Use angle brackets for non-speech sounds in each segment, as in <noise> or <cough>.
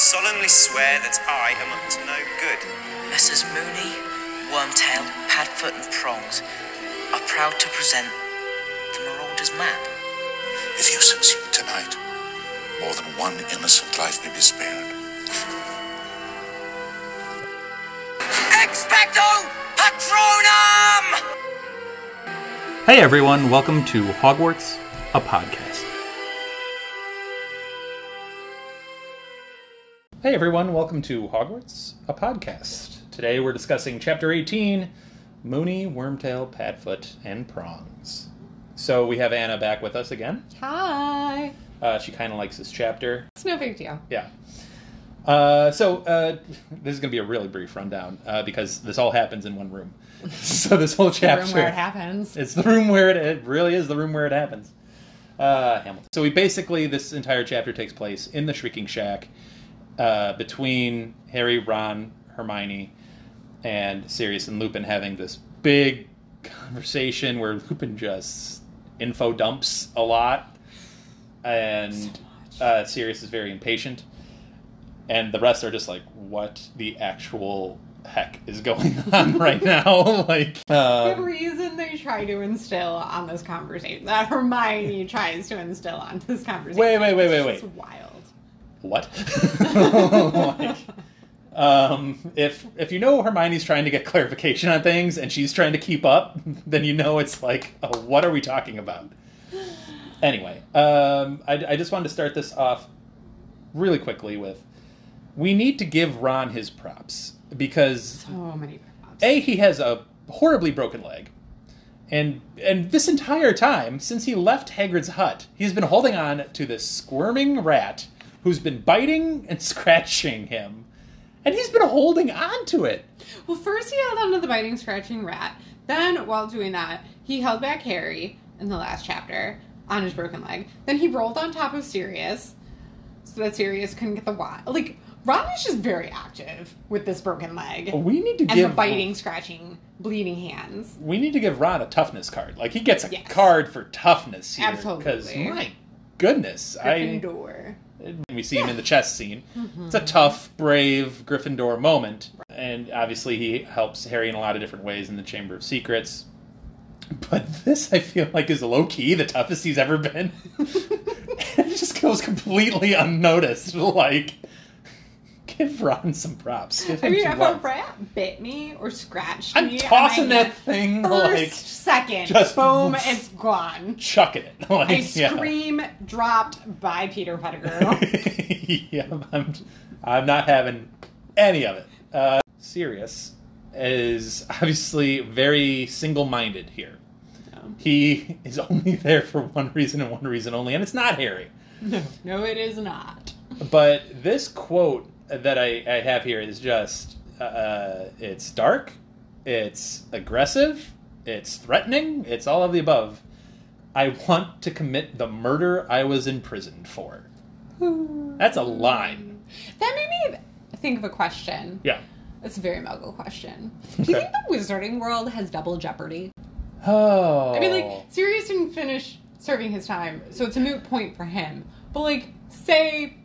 solemnly swear that I am up to no good. Messrs. Moony, Wormtail, Padfoot, and Prongs are proud to present the Marauder's map. If you succeed tonight, more than one innocent life may be spared. Expecto Patronum! Hey everyone, welcome to Hogwarts, a podcast. Hey everyone, welcome to Hogwarts, a podcast. Today we're discussing Chapter 18 Moony, Wormtail, Padfoot, and Prongs. So we have Anna back with us again. Hi. Uh, she kind of likes this chapter. It's no big deal. Yeah. Uh, so uh, this is going to be a really brief rundown uh, because this all happens in one room. <laughs> so this whole The chapter. room where it happens. It's the room where it, it really is the room where it happens. Uh, Hamilton. So we basically this entire chapter takes place in the Shrieking Shack uh, between Harry, Ron, Hermione, and Sirius and Lupin having this big conversation where Lupin just info dumps a lot, and uh, Sirius is very impatient, and the rest are just like, "What the actual heck is going <laughs> on right now?" <laughs> like, the um, reason they try to instill on this conversation that Hermione tries to instill onto this conversation. Wait, wait, wait, is wait, wait. Wild. What? <laughs> like, um, if if you know Hermione's trying to get clarification on things and she's trying to keep up, <laughs> then you know it's like, oh, what are we talking about? Anyway, um, I, I just wanted to start this off really quickly with we need to give Ron his props because So many props. a he has a horribly broken leg and and this entire time since he left hagrid's hut he's been holding on to this squirming rat who's been biting and <laughs> scratching him and he's been holding on to it Well, first he held on to the biting, scratching rat. Then, while doing that, he held back Harry in the last chapter on his broken leg. Then he rolled on top of Sirius so that Sirius couldn't get the wand. Like, Ron is just very active with this broken leg. we need to and give the biting, scratching, bleeding hands. we need to give ron a toughness card like he gets a Yes. card for toughness here because my goodness i Gryffindor. We see him in the chess scene. Mm-hmm. It's a tough, brave Gryffindor moment, and obviously he helps Harry in a lot of different ways in the Chamber of Secrets. But this, I feel like, is low key the toughest he's ever been. <laughs> it just goes completely unnoticed. <laughs> Like, give Ron some props. Give I mean, if a rat bit me or scratched I'm me, tossing that thing first like second, just- boom, it's gone. chucking it. <laughs> Like, I yeah. scream, dropped by Peter Pettigrew. <laughs> yeah, I'm, I'm not having any of it. Uh, Sirius is obviously very single minded here. He is only there for one reason and one reason only, and it's not Harry. no, no, it is not. But this quote that I, I have here is just uh, it's dark, it's aggressive, it's threatening, it's all of the above. I want to commit the murder I was imprisoned for. That's a line. That made me think of a question. Yeah. It's a very muggle question. <laughs> Do you think the Wizarding World has double jeopardy? Oh. I mean, like, Sirius didn't finish serving his time, so it's a moot point for him. But, like, say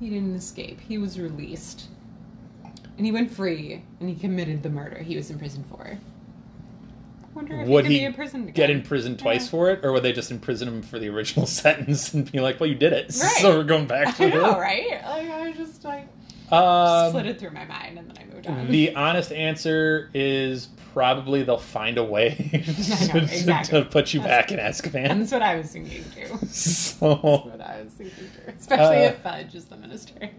he didn't escape, he was released, and he went free, and he committed the murder he was in prison for. I wonder if would he he be imprisoned get in prison twice Yeah. for it, or would they just imprison him for the original <laughs> sentence and be like, "Well, you did it, <laughs> Right. so we're going back to I it." know, right? Like, I just, like, Um, slid through my mind, and then I moved on. The honest answer is probably they'll find a way <laughs> <laughs> to, know, exactly. to put you That's- back in Azkaban. That's what I was thinking, too. <laughs> So what I was thinking too. Especially Uh, if Fudge is the minister.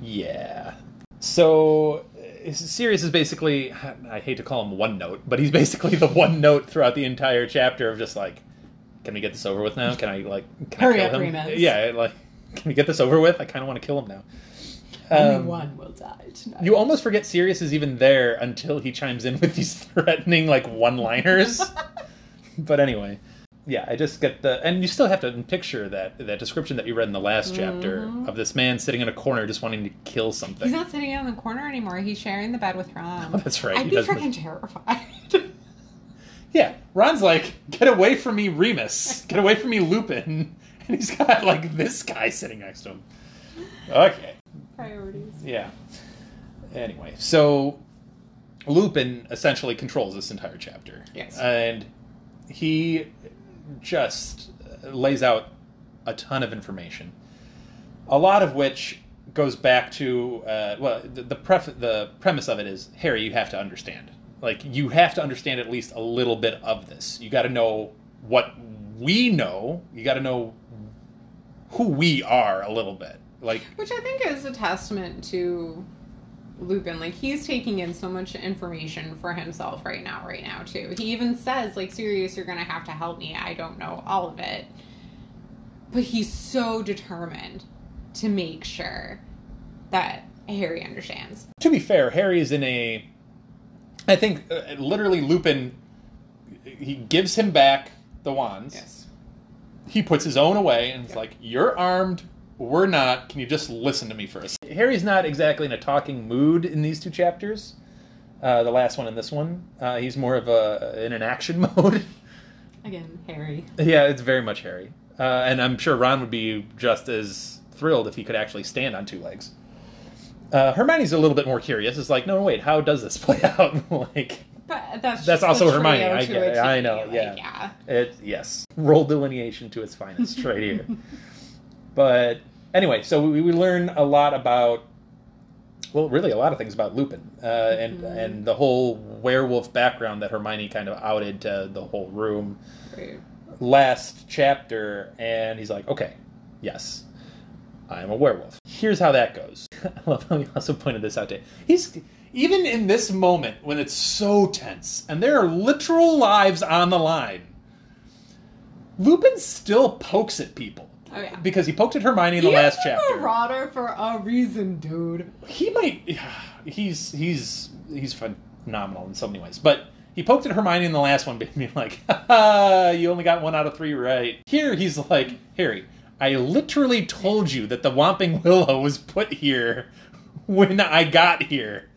yeah. So Sirius is basically I hate to call him one note, but he's basically the one note throughout the entire chapter of just like, can we get this over with now? Can I like can Hurry I up, kill him? Remus. Yeah, like can we get this over with? I kind of want to kill him now. Only Um, one will die tonight. You almost forget Sirius is even there until he chimes in with these <laughs> threatening like one-liners. <laughs> but anyway, yeah, I just get the and you still have to picture that that description that you read in the last chapter of this man sitting in a corner just wanting to kill something. He's not sitting in the corner anymore. He's sharing the bed with Ron. <laughs> Oh, that's right, I'd he be does freaking terrified. Yeah, Ron's like, get away from me, Remus. Get away from me, Lupin. And he's got like this guy sitting next to him. Okay. Priorities. Yeah. Anyway, so Lupin essentially controls this entire chapter. Yes. And he just lays out a ton of information, a lot of which goes back to uh, well, the the, pref- the premise of it is Harry, you have to understand. Like you have to understand at least a little bit of this. You got to know what we know. You got to know who we are a little bit. Like Which I think is a testament to Lupin. Like he's taking in so much information for himself right now, right now too. He even says, like, Sirius, you're gonna have to help me. I don't know all of it. But he's so determined to make sure that Harry understands. to be fair, Harry is in a. I think uh, literally Lupin. He gives him back the wands. Yes. He puts his own away and Yeah. like, "You're armed. We're not. Can you just listen to me for a second? Harry's not exactly in a talking mood in these two chapters. Uh, the last one and this one, uh, he's more of a in an action <laughs> mode. Again, Harry. yeah, it's very much Harry, uh, and I'm sure Ron would be just as thrilled if he could actually stand on two legs. Uh, Hermione's a little bit more curious. It's like, no, wait, how does this <laughs> play out? <laughs> like, But that's That's also Hermione, I get a it, I T, know, like, yeah. yeah. It yes, role delineation to its finest right here. but anyway, so we, we learn a lot about, well, really a lot of things about Lupin uh, and Mhm. and the whole werewolf background that Hermione kind of outed to the whole room Right. last chapter, and he's like, okay, yes, I am a werewolf. Here's how that goes. <laughs> I love how he also pointed this out to he's even in this moment when it's so tense and there are literal lives on the line. Lupin still pokes at people. Oh, yeah. Because he poked at Hermione in the He last is a chapter. marauder for a reason, dude. He might he's he's he's phenomenal in so many ways. But he poked at Hermione in the last one, <laughs> being like, ha, you only got one out of three right. Here he's like, Harry, I literally told you that the Whomping Willow was put here when I got here.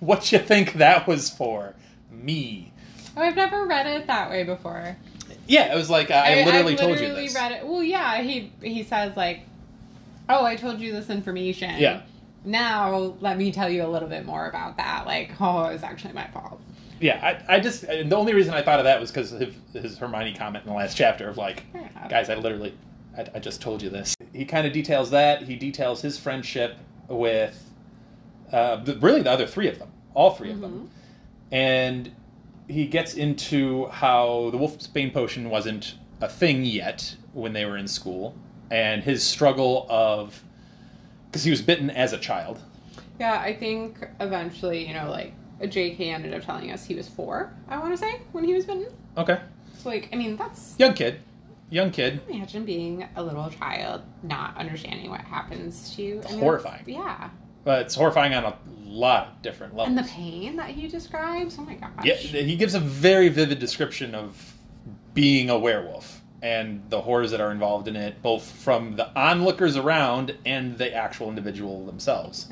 What you think that was for? Me. Oh, I've never read it that way before. Yeah, it was like I, literally I've told literally you this. read it. Well, yeah, he he says like, "Oh, I told you this information." Yeah. Now let me tell you a little bit more about that. Like, <laughs> oh, it was actually my fault. Yeah, I, I just and the only reason I thought of that was because of his Hermione comment in the last chapter of like, Yeah. guys, I literally, I, I just told you this. He kind of details that. He details his friendship with, uh, the, really the other three of them, all 3 of them, and he gets into how the Wolf's Wolfsbane potion wasn't a thing yet when they were in school, and his struggle of, because he was bitten as a child. Yeah, I think eventually, you know, like J.K. ended up telling us he was four. I want to say when he was bitten. Okay, So, like, I mean, that's young kid, young kid. imagine being a little child not understanding what happens to you. I mean, horrifying. Yeah, But it's horrifying on a lot of different levels. and the pain that he describes. Oh my gosh. Yeah, he gives a very vivid description of being a werewolf and the horrors that are involved in it, both from the onlookers around and the actual individual themselves.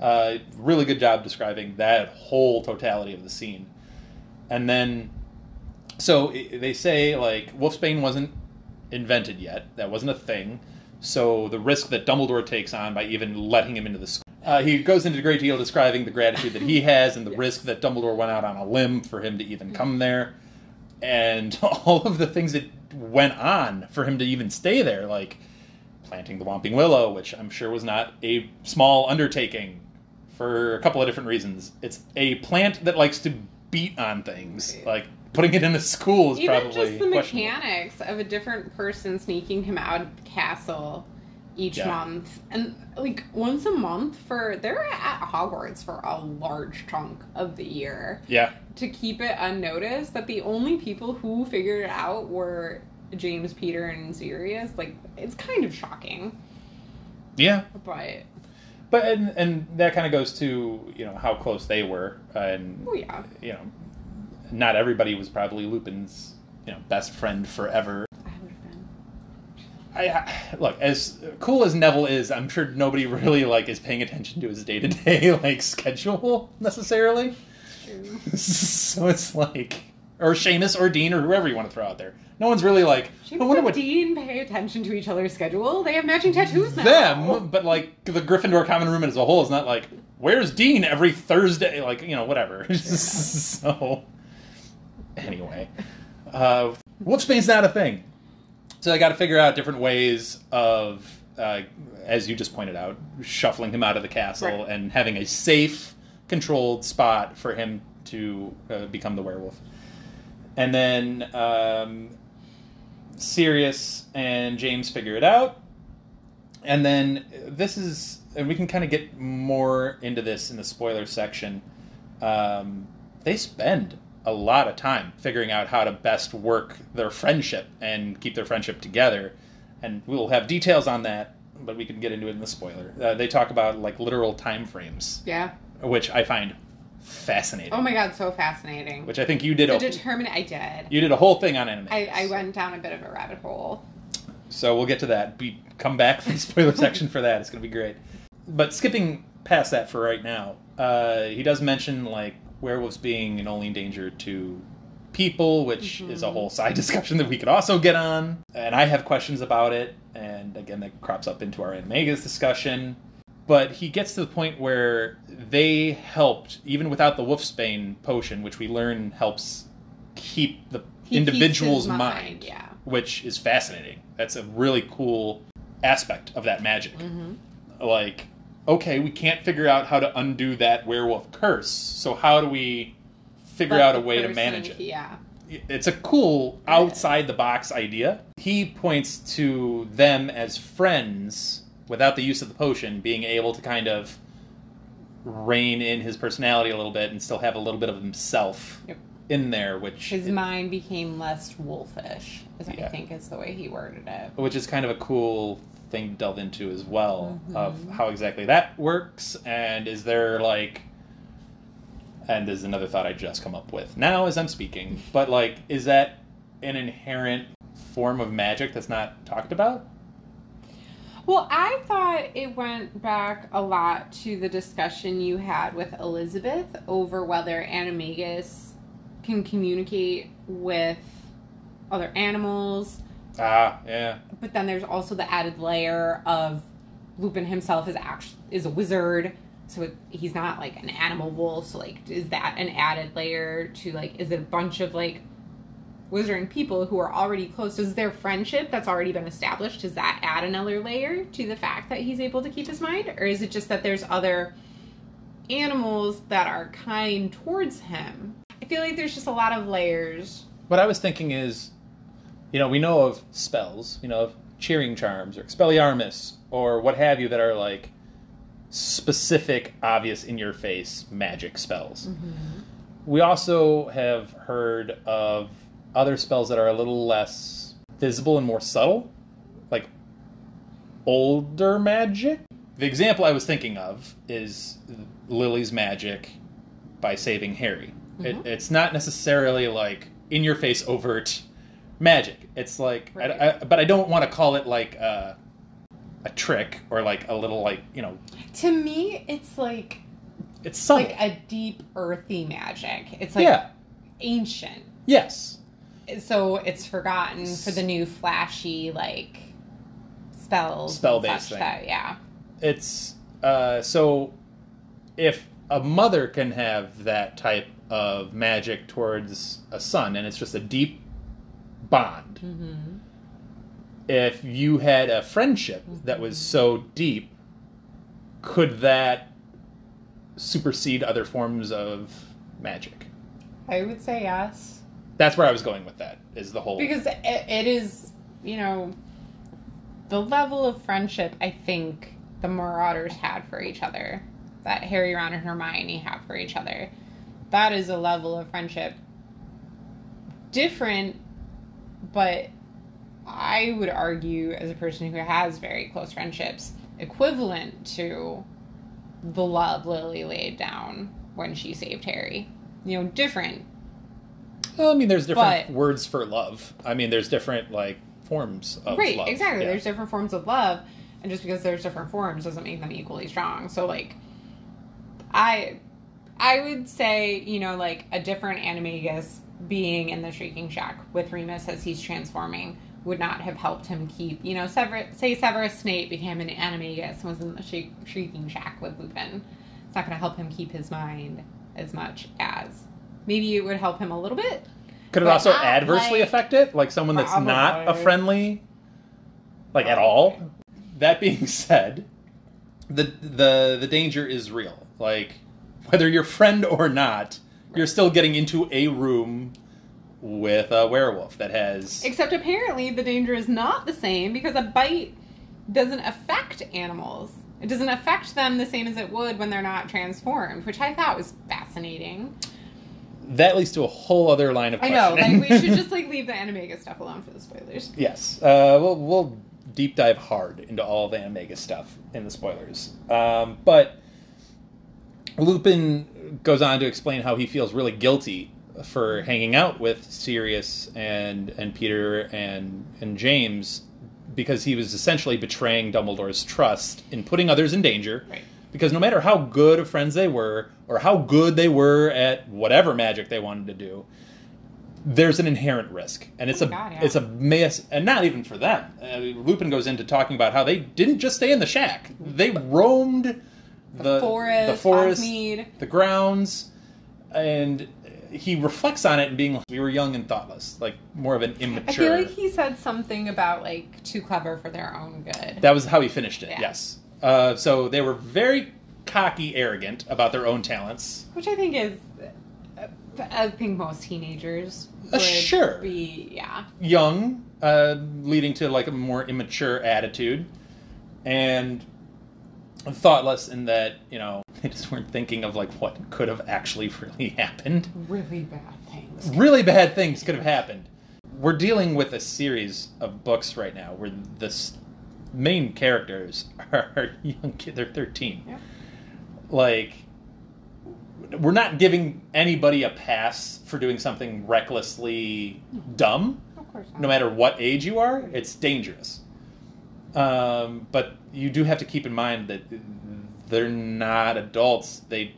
Uh, really good job describing that whole totality of the scene. And then, so they say like Wolfsbane wasn't invented yet; that wasn't a thing. So the risk that Dumbledore takes on by even letting him into the school. Uh, he goes into a great deal describing the gratitude that he <laughs> has and the Yes. risk that Dumbledore went out on a limb for him to even come there, and <laughs> all of the things that went on for him to even stay there, like planting the Whomping Willow, which I'm sure was not a small undertaking for a couple of different reasons. It's a plant that likes to beat on things. Like putting it in the school is Even probably just the mechanics of a different person sneaking him out of the castle each Yeah. month, and like once a month for they're at Hogwarts for a large chunk of the year Yeah, to keep it unnoticed. That the only people who figured it out were James, Peter, and Sirius. Like it's kind of shocking, yeah, but but and and that kind of goes to you know how close they were, uh, and oh yeah, you know, not everybody was probably Lupin's you know best friend forever. I would have been. I, look as cool as Neville is. I'm sure nobody really like is paying attention to his day to day like schedule necessarily. True. so it's like or Seamus or Dean or whoever you want to throw out there. No one's really like. I Seamus wonder and what Dean pay attention to each other's schedule. They have matching tattoos now. them, but like the Gryffindor common room as a whole is not like where's Dean every Thursday, like you know whatever. <laughs> so anyway, uh, Wolfsbane's not a thing, so I got to figure out different ways of, uh, as you just pointed out, shuffling him out of the castle Right. and having a safe, controlled spot for him to uh, become the werewolf. And then um, Sirius and James figure it out. And then this is, and we can kind of get more into this in the spoiler section. Um, they spend a lot of time figuring out how to best work their friendship and keep their friendship together. And we'll have details on that, but we can get into it in the spoiler. Uh, they talk about like literal time frames, Yeah. which I find fascinating. Oh my god, so fascinating. Which I think you did. The A, determined I did. you did a whole thing on anime. I, I went down a bit of a rabbit hole. So we'll get to that. Be come back for the spoiler <laughs> section for that. It's going to be great. But skipping past that for right now, uh, he does mention like werewolves being an only danger to people, which is a whole side <laughs> discussion that we could also get on. And I have questions about it. And again, that crops up into our Animagus discussion. But he gets to the point where they helped, even without the Wolfsbane potion, which we learn helps keep the He individual's mind, mind, yeah. which is fascinating. That's a really cool aspect of that magic. Mm-hmm. Like, okay, we can't figure out how to undo that werewolf curse, so how do we figure But out a way to manage it? Yeah. It's a cool outside the box idea. He points to them as friends without the use of the potion, being able to kind of rein in his personality a little bit and still have a little bit of himself Yep. in there, which His mind became less wolfish, is Yeah. I think is the way he worded it. which is kind of a cool thing to delve into as well Mm-hmm. of how exactly that works and is there like and there's another thought i just come up with now as i'm speaking <laughs> but like is that an inherent form of magic that's not talked about? Well, I thought it went back a lot to the discussion you had with Elizabeth over whether Animagus can communicate with other animals, ah yeah but then there's also the added layer of Lupin himself is actually is a wizard, so it, he's not like an animal wolf. So like, is that an added layer to like? Is it a bunch of like wizarding people who are already close? Is their friendship that's already been established does that add another layer to the fact that he's able to keep his mind, or is it just that there's other animals that are kind towards him? I feel like there's just a lot of layers. what i was thinking is you know we know of spells you know of cheering charms or expelliarmus or what have you that are like specific obvious in your face magic spells. Mm-hmm. We also have heard of other spells that are a little less visible and more subtle like older magic. The example i was thinking of is lily's magic by saving harry. It, mm-hmm. it's not necessarily like in your face overt magic it's like Right. I, but i don't want to call it like a, a trick or like a little like you know To me, it's like it's subtle like a deep earthy magic. It's like yeah ancient. yes So it's forgotten for the new flashy like spells. Spell-based thing. That, yeah. it's uh, so if a mother can have that type of magic towards a son and it's just a deep bond Mm-hmm. if you had a friendship that was so deep could that supersede other forms of magic I would say yes that's where i was going with that is the whole because it, it is you know the level of friendship I think the Marauders had for each other, that Harry, Ron, and Hermione have for each other. That is a level of friendship different, but I would argue, as a person who has very close friendships, equivalent to the love Lily laid down when she saved Harry. You know, different. well, i mean there's different But- words for love i mean there's different like forms of right, love. exactly. Yeah. There's different forms of love, and just because there's different forms doesn't make them equally strong. So, like, I, I would say, you know, like a different animagus being in the Shrieking Shack with Remus as he's transforming would not have helped him keep, you know, Sever- say Severus Snape became an animagus and was in the Shriek- Shrieking Shack with Lupin. It's not going to help him keep his mind as much as maybe it would help him a little bit. Could it also adversely like- affect it? Like someone that's not a friendly, like at all. That being said, the the the danger is real. Like whether you're friend or not, you're still getting into a room with a werewolf that has Except apparently the danger is not the same because a bite doesn't affect animals. It doesn't affect them the same as it would when they're not transformed, which I thought was fascinating. that leads to a whole other line of I know, like we should just like leave the Animega stuff alone for the spoilers. <laughs> Yes, uh, we'll we'll deep dive hard into all the Omega stuff in the spoilers. Um, but Lupin goes on to explain how he feels really guilty for hanging out with Sirius and and Peter and and James because he was essentially betraying Dumbledore's trust in putting others in danger. Right. Because no matter how good of friends they were, or how good they were at whatever magic they wanted to do, there's an inherent risk, and it's Oh a God, yeah. it's a mess, and not even for them. Uh, Lupin goes into talking about how they didn't just stay in the shack; they roamed the forest, the forest, the grounds, and he reflects on it and being like, "We were young and thoughtless, like more of an immature." I feel like he said something about like too clever for their own good. That was how he finished it. Yeah. Yes. Uh, so they were very cocky, arrogant about their own talents. Which I think is, I think most teenagers Uh, sure. be, yeah. young, uh, leading to like a more immature attitude, and thoughtless in that you know <laughs> they just weren't thinking of like what could have actually <laughs> really happened. Really bad things. Really bad things could have happened. We're dealing with a series of books right now where the main characters <laughs> are young kids. They're thirteen. Yeah. Like we're not giving anybody a pass for doing something recklessly dumb Of course not. no matter what age you are, it's dangerous. Um, but you do have to keep in mind that they're not adults. They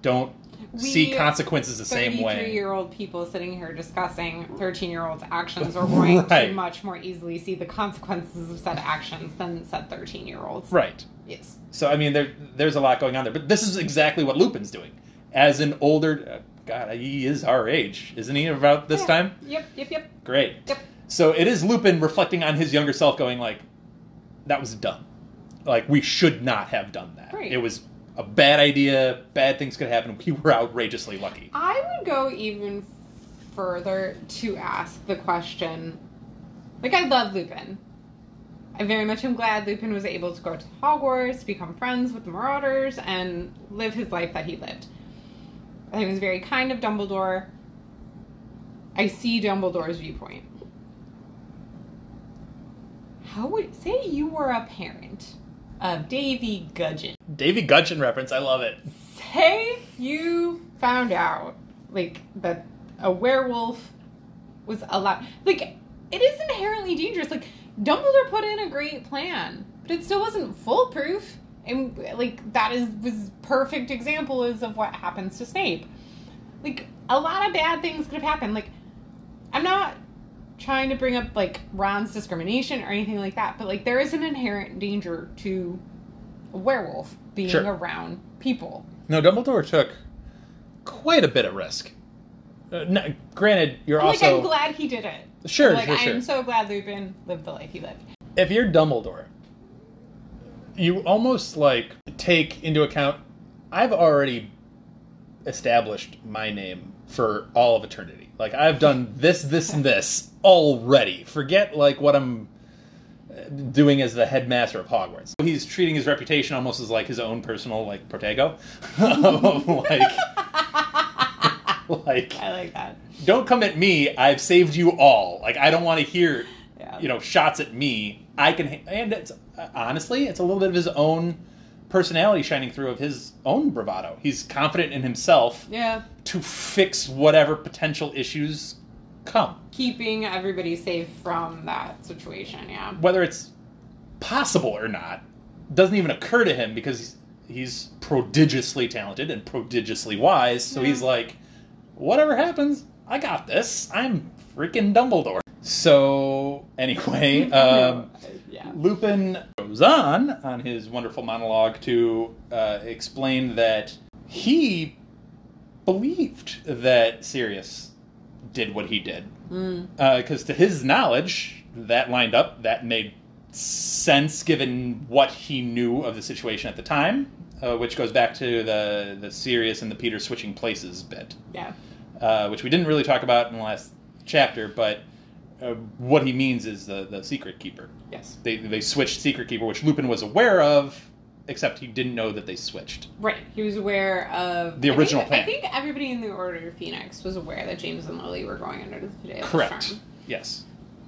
don't see consequences the same way. Thirty-three-year-old people sitting here discussing thirteen-year-olds' actions are going <laughs> Right. to much more easily see the consequences of said actions than said thirteen-year-olds. Right. Yes. So I mean, there there's a lot going on there. But this is exactly what Lupin's doing. As an older, uh, God, he is our age, isn't he? About this Yeah. time. Yep. Yep. Yep. Great. Yep. So it is Lupin reflecting on his younger self, going like, "That was dumb. Like we should not have done that. Right. It was a bad idea. Bad things could happen. We were outrageously lucky." I would go even further to ask the question. Like, I love Lupin. I very much am glad Lupin was able to go to Hogwarts, become friends with the Marauders, and live his life that he lived. I think it was very kind of Dumbledore. I see Dumbledore's viewpoint. How would say you were a parent of Davy Gudgeon? Davy Gudgeon reference. I love it. Say you found out like that a werewolf was allowed like it is inherently dangerous. Like Dumbledore put in a great plan, but it still wasn't foolproof. And like that is was perfect example is of what happens to Snape. Like a lot of bad things could have happened. Like I'm not trying to bring up like Ron's discrimination or anything like that, but like there is an inherent danger to a werewolf being Sure. around people. No, Dumbledore took quite a bit of risk. Uh, no, granted, you're I'm also like, I'm glad he did it. Sure, like, sure, sure. I'm so glad Lupin lived the life he lived. if you're Dumbledore, you almost like take into account. I've already established my name for all of eternity. Like I've done this, this, and this already. Forget like what I'm doing as the headmaster of Hogwarts. He's treating his reputation almost as like his own personal like protego. <laughs> Like, <laughs> like I like that. don't come at me. I've saved you all. Like I don't want to hear, Yeah. you know, shots at me. I can, and it's honestly, it's a little bit of his own personality shining through of his own bravado. He's confident in himself Yeah. to fix whatever potential issues come, Keeping everybody safe from that situation, yeah. whether it's possible or not. Doesn't even occur to him because he's, he's prodigiously talented and prodigiously wise. So Yeah. he's like, whatever happens, I got this. I'm freaking Dumbledore. So anyway, <laughs> um, yeah. Lupin goes on on his wonderful monologue to uh, explain that he believed that Sirius did what he did because to his knowledge that lined up that made sense given what he knew of the situation at the time uh, which goes back to the the Sirius and the Peter switching places bit Yeah. uh, which we didn't really talk about in the last chapter but uh, what he means is the, the secret keeper Yes. they, they switched secret keeper which Lupin was aware of except he didn't know that they switched Right. He was aware of The I original think, plan. I think everybody in the Order of Phoenix was aware that James and Lily were going under the Fidelis correct charm. yes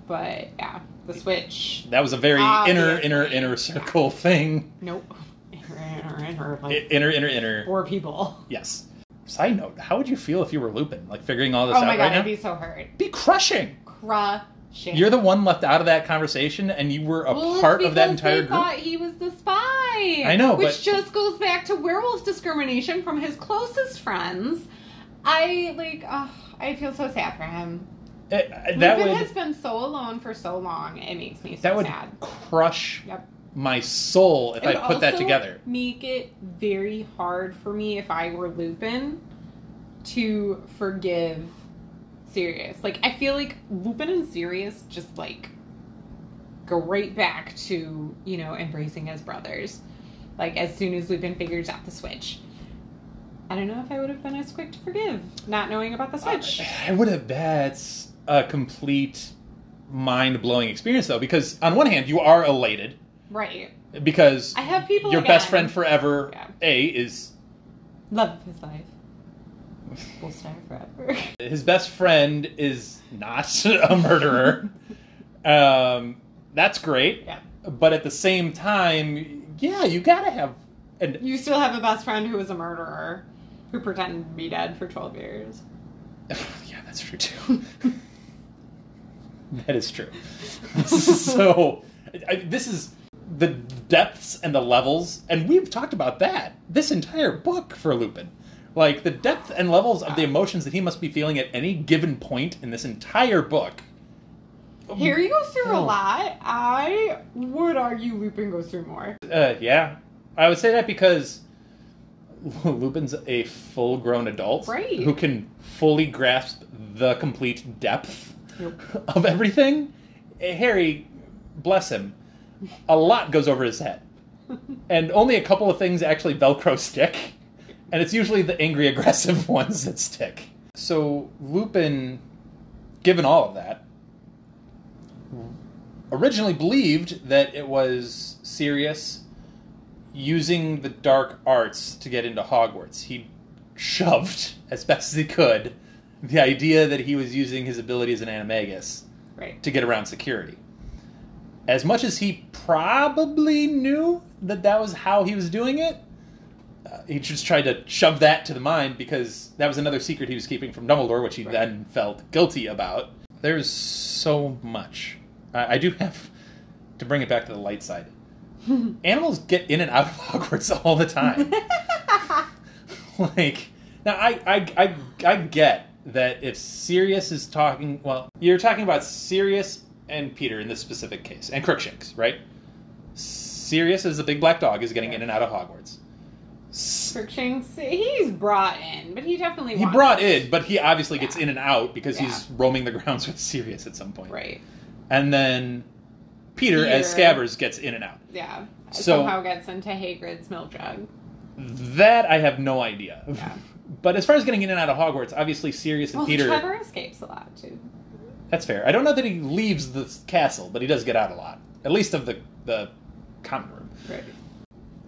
But yeah, the switch. that was a very inner Obviously. inner inner circle thing Nope. Inner, inner, inner, like inner inner inner four people. Yes. Side note: How would you feel if you were Lupin, like figuring all this Oh out my god, right now? I'd be so hurt. Be crushing. Crushing. You're the one left out of that conversation, and you were a Well, part of that entire they group. thought he was the spy. I know, which but- just goes back to werewolf discrimination from his closest friends. I like. Oh, I feel so sad for him. Eh, eh, that Lupin would has been so alone for so long. It makes me so that would sad. crush Yep. my soul if It I put that together. Make it very hard for me if I were Lupin to forgive Sirius. Like I feel like Lupin and Sirius just like go right back to you know embracing as brothers. Like as soon as Lupin figures out the switch. I don't know if I would have been as quick to forgive, not knowing about the switch. I would have. That's a complete mind blowing experience, though, because on one hand you are elated right. because I have people your best friend forever Yeah. a is Love of his life. Stay forever. <laughs> his best friend is not <laughs> a murderer. um, that's great. yeah. But at the same time, yeah, you gotta have. And You still have a best friend who was a murderer who pretended to be dead for 12 years. <laughs> yeah, that's true too. that is true. so, I, this is the depths and the levels, and we've talked about that this entire book for Lupin. Like the depth and levels of the emotions that he must be feeling at any given point in this entire book. Harry goes through a Oh. lot. I would argue Lupin goes through more. Uh, yeah, I would say that because <laughs> Lupin's a full-grown adult, Right. Who can fully grasp the complete depth Yep. <laughs> of everything. Eh, Harry, bless him, a lot goes over his head, <laughs> and only a couple of things actually Velcro stick, and it's usually the angry, <laughs> aggressive ones that stick. So Lupin, given all of that, originally believed that it was Sirius using the dark arts to get into Hogwarts. He shoved as best as he could the idea that he was using his ability as an animagus Right. to get around security. As much as he probably knew that that was how he was doing it, uh, he just tried to shove that to the mind because that was another secret he was keeping from Dumbledore, which he Right. then felt guilty about. There's so much. I, I do have to bring it back to the light side. <laughs> Animals get in and out of <laughs> Hogwarts all the time. <laughs> like now I, I i i get that if sirius is talking well you're talking about sirius and peter in this specific case and crookshanks right sirius is the big black dog is getting in and out of hogwarts S- Crookshanks, he's brought in, but he definitely he brought it. in but he obviously gets in and out because Yeah. he's roaming the grounds <laughs> with sirius at some point Right. and then peter, as Peter. scabbers gets in and out Yeah. So- Somehow gets into Hagrid's milk jug. that i have no idea Yeah. <laughs> but as far as getting in and out of hogwarts obviously sirius and Well, peter Trevor escapes a lot too. That's fair. I don't know that he leaves the castle, but he does get out a lot, at least of the the common room. Right.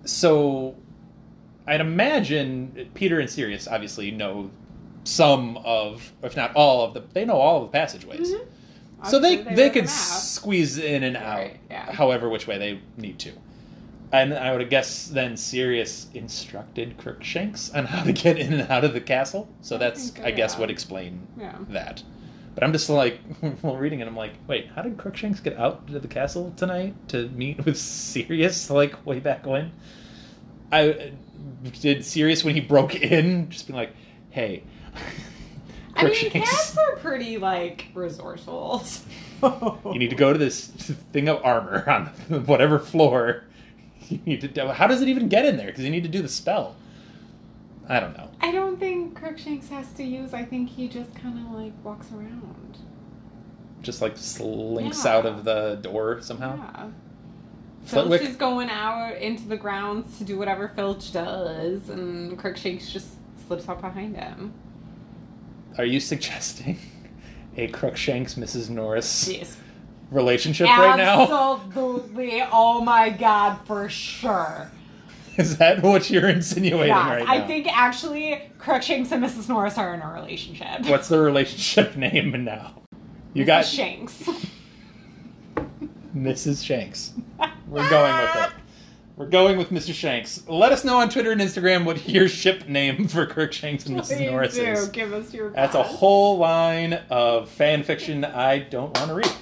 So, I'd imagine Peter and Sirius obviously know some of, if not all of the, they know all of the passageways. Mhm. So they Obviously, they could squeeze in and out, Right, yeah. however which way they need to. And I would guess then Sirius instructed Crookshanks on how to get in and out of the castle. So I that's, think, I guess, yeah. would explain Yeah. that. But I'm just like, <laughs> while reading it, I'm like, wait, how did Crookshanks get out to the castle tonight to meet with Sirius, like, way back when? I did Sirius when he broke in, just be like, hey, I mean, cats are pretty like resourceful. <laughs> so- You need to go to this thing of armor on <laughs> whatever floor. You need to. How does it even get in there? Because you need to do the spell. I don't know. I don't think Crookshanks has to use. I think he just kind of like walks around. Just like slinks Yeah. out of the door somehow. Yeah. Flitwick. Filch is going out into the grounds to do whatever Filch does, and Crookshanks just slips out behind him. Are you suggesting a Crookshanks Mrs. Norris Yes. relationship right now? Absolutely. Oh my god, for sure. <laughs> Is that what you're insinuating Yes, right now? I think actually Crookshanks and Mrs. Norris are in a relationship. What's the relationship <laughs> name now? You Mrs. got Shanks. Mrs. Shanks. We're going with it. We're going with Mr. Shanks. Let us know on Twitter and Instagram what your ship name for Crookshanks and Mrs. Please Norris do. is. Give us your That's a whole line of fan fiction I don't want to read.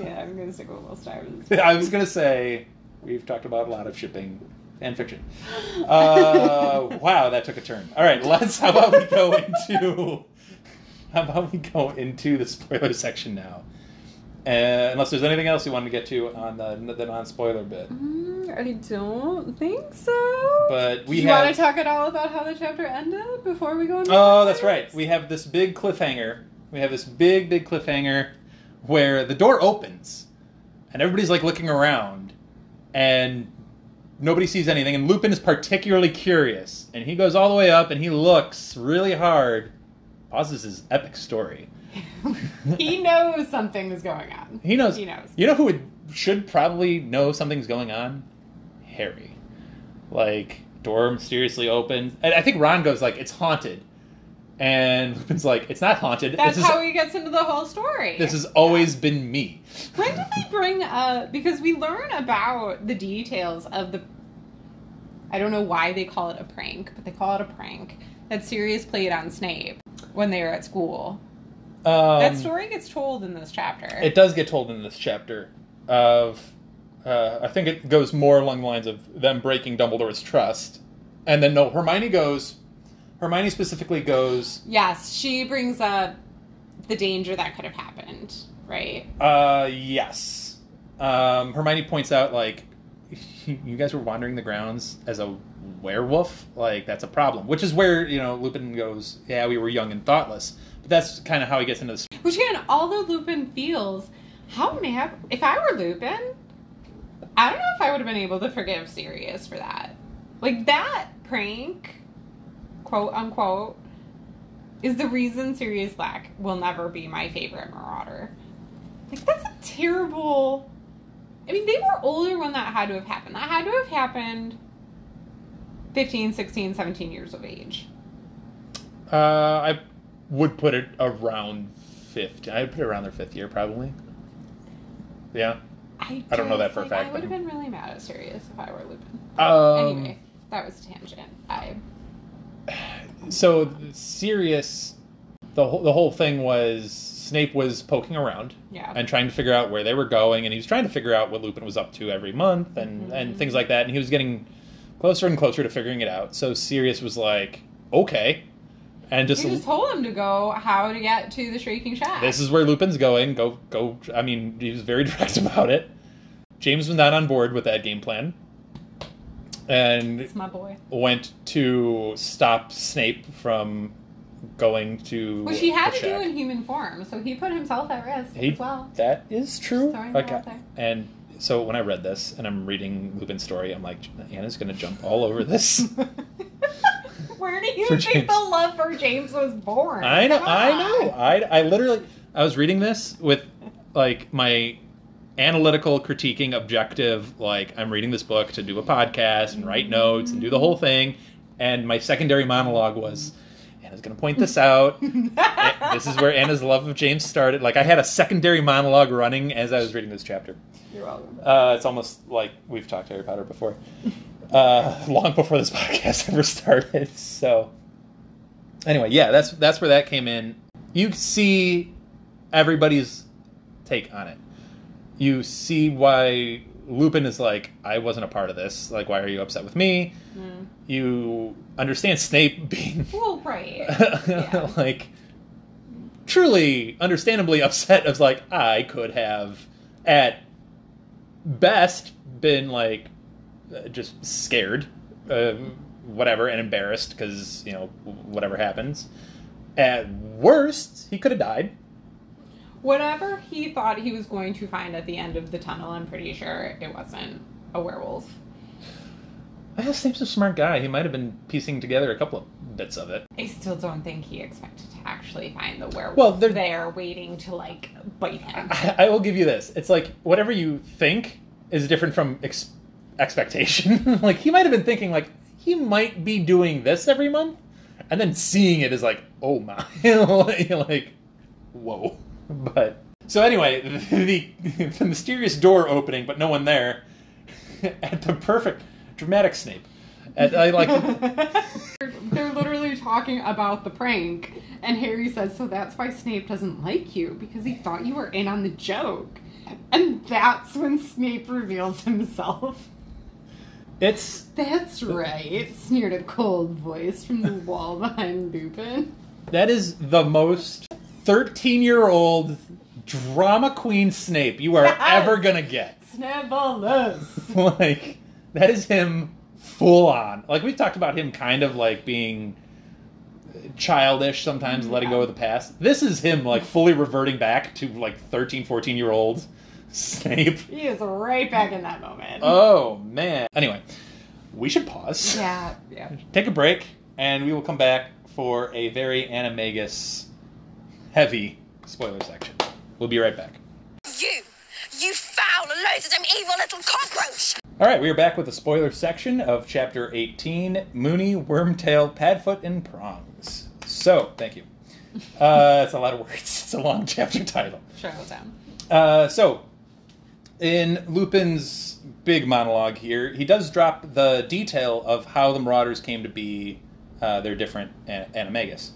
Yeah, I'm gonna stick with Will Stuyvesant. <laughs> I was gonna say we've talked about a lot of shipping fan fiction. Uh, <laughs> wow, that took a turn. All right, let's. How about we go into? How about we go into the spoiler section now? Uh, unless there's anything else you wanted to get to on the, the non-spoiler bit, Mm, I don't think so. but we Do you have. want to talk at all about how the chapter ended before we go into Oh, that's right. We have this big cliffhanger. We have this big, big cliffhanger where the door opens and everybody's like looking around and nobody sees anything. And Lupin is particularly curious and he goes all the way up and he looks really hard, pauses his epic story. <laughs> he knows something is going on. He knows. He knows. You know who would, should probably know something's going on? Harry. Like, door mysteriously opens. And I think Ron goes like, it's haunted. And Lupin's like, it's not haunted. That's this is, how he gets into the whole story. This has always been me. When did they bring uh because we learn about the details of the I don't know why they call it a prank, but they call it a prank that Sirius played on Snape when they were at school. Um, that story gets told in this chapter. It does get told in this chapter of, uh, I think it goes more along the lines of them breaking Dumbledore's trust. And then, no, Hermione goes, Hermione specifically goes, yes, she brings up the danger that could have happened, right? Uh, yes. Um, Hermione points out, like, <laughs> you guys were wandering the grounds as a werewolf? Like, that's a problem. Which is where, you know, Lupin goes, yeah, we were young and thoughtless. But that's kind of how he gets into this. Which again, although Lupin feels how mad if I were Lupin, I don't know if I would have been able to forgive Sirius for that. Like that prank, quote unquote, is the reason Sirius Black will never be my favorite Marauder. Like that's a terrible I mean, they were older when that had to have happened. That had to have happened 15, 16, 17 years of age. Uh, I would put it around 50. I'd put it around their fifth year, probably. Yeah. I, I don't know that for a fact, I would have been really mad at Sirius if I were Lupin. Um, anyway, that was a tangent. I So, Sirius, the whole, the whole thing was Snape was poking around yeah. and trying to figure out where they were going, and he was trying to figure out what Lupin was up to every month and, and things like that, and he was getting closer and closer to figuring it out. So Sirius was like, okay. And just, just told him to go how to get to the Shrieking Shack. this is where Lupin's going. Go, go. I mean, he was very <laughs> direct about it. James was not on board with that game plan. And It's my boy. went to stop Snape from going to. Which he had to do in human form, so he put himself at risk He- as well. That is true. Just throwing that Okay. out there. And so when I read this and I'm reading Lupin's story, I'm like, Anna's going to jump all over this. <laughs> Where do you For think James. the love for James was born? I know, Come I on. know. I, I literally, I was reading this with like my analytical, critiquing, objective. Like I'm reading this book to do a podcast and write mm-hmm. notes and do the whole thing. And my secondary monologue was, Anna's going to point this out. <laughs> This is where Anna's love of James started. Like I had a secondary monologue running as I was reading this chapter. You're welcome. Uh, it's almost like we've talked Harry Potter before, uh, long before this <laughs> podcast ever started. So, anyway, yeah, that's that's where that came in. You see everybody's take on it. You see why Lupin is like, I wasn't a part of this. Like, why are you upset with me? Mm. You understand Snape being <laughs> Well, right. <laughs> Yeah. like truly, understandably upset. Of like, I could have, at best, been like just scared, um, whatever, and embarrassed because you know whatever happens. At worst, he could have died. Whatever he thought he was going to find at the end of the tunnel, I'm pretty sure it wasn't a werewolf. I Well, Snape's a smart guy. He might have been piecing together a couple of bits of it. I still don't think he expected to actually find the werewolf Well, they're- there waiting to like bite him. I, I will give you this. It's like whatever you think is different from ex- expectation. <laughs> like he might have been thinking like he might be doing this every month, and then seeing it is like, oh my, <laughs> like, whoa. <laughs> But so anyway, <laughs> the <laughs> the mysterious door opening, but no one there, at the perfect dramatic Snape. At, I like They're literally talking about the prank, and Harry says, "So that's why Snape doesn't like you because he thought you were in on the joke." And that's when Snape reveals himself. it's That's right, sneered a cold voice from the wall behind Lupin. That is the most 13 year old drama queen Snape you are Yes. ever gonna get. Snivellus. <laughs> like, that is him full on. Like, we've talked about him kind of like being childish sometimes, letting go of the past. This is him like fully reverting back to like 13, 14 year old Snape. He is right back in that moment. Oh, man. Anyway, we should pause. yeah, yeah. take a break, and we will come back for a very animagus heavy spoiler section. We'll be right back. You! You foul, loathsome, evil little cockroach! All right, we are back with the spoiler section of chapter 18 Moony, Wormtail, Padfoot, and Prongs. So, thank you. Uh, it's a lot of words. <laughs> It's a long chapter title. Shut it down. Uh, so, in Lupin's big monologue here, he does drop the detail of how the Marauders came to be uh, their different a- animagus.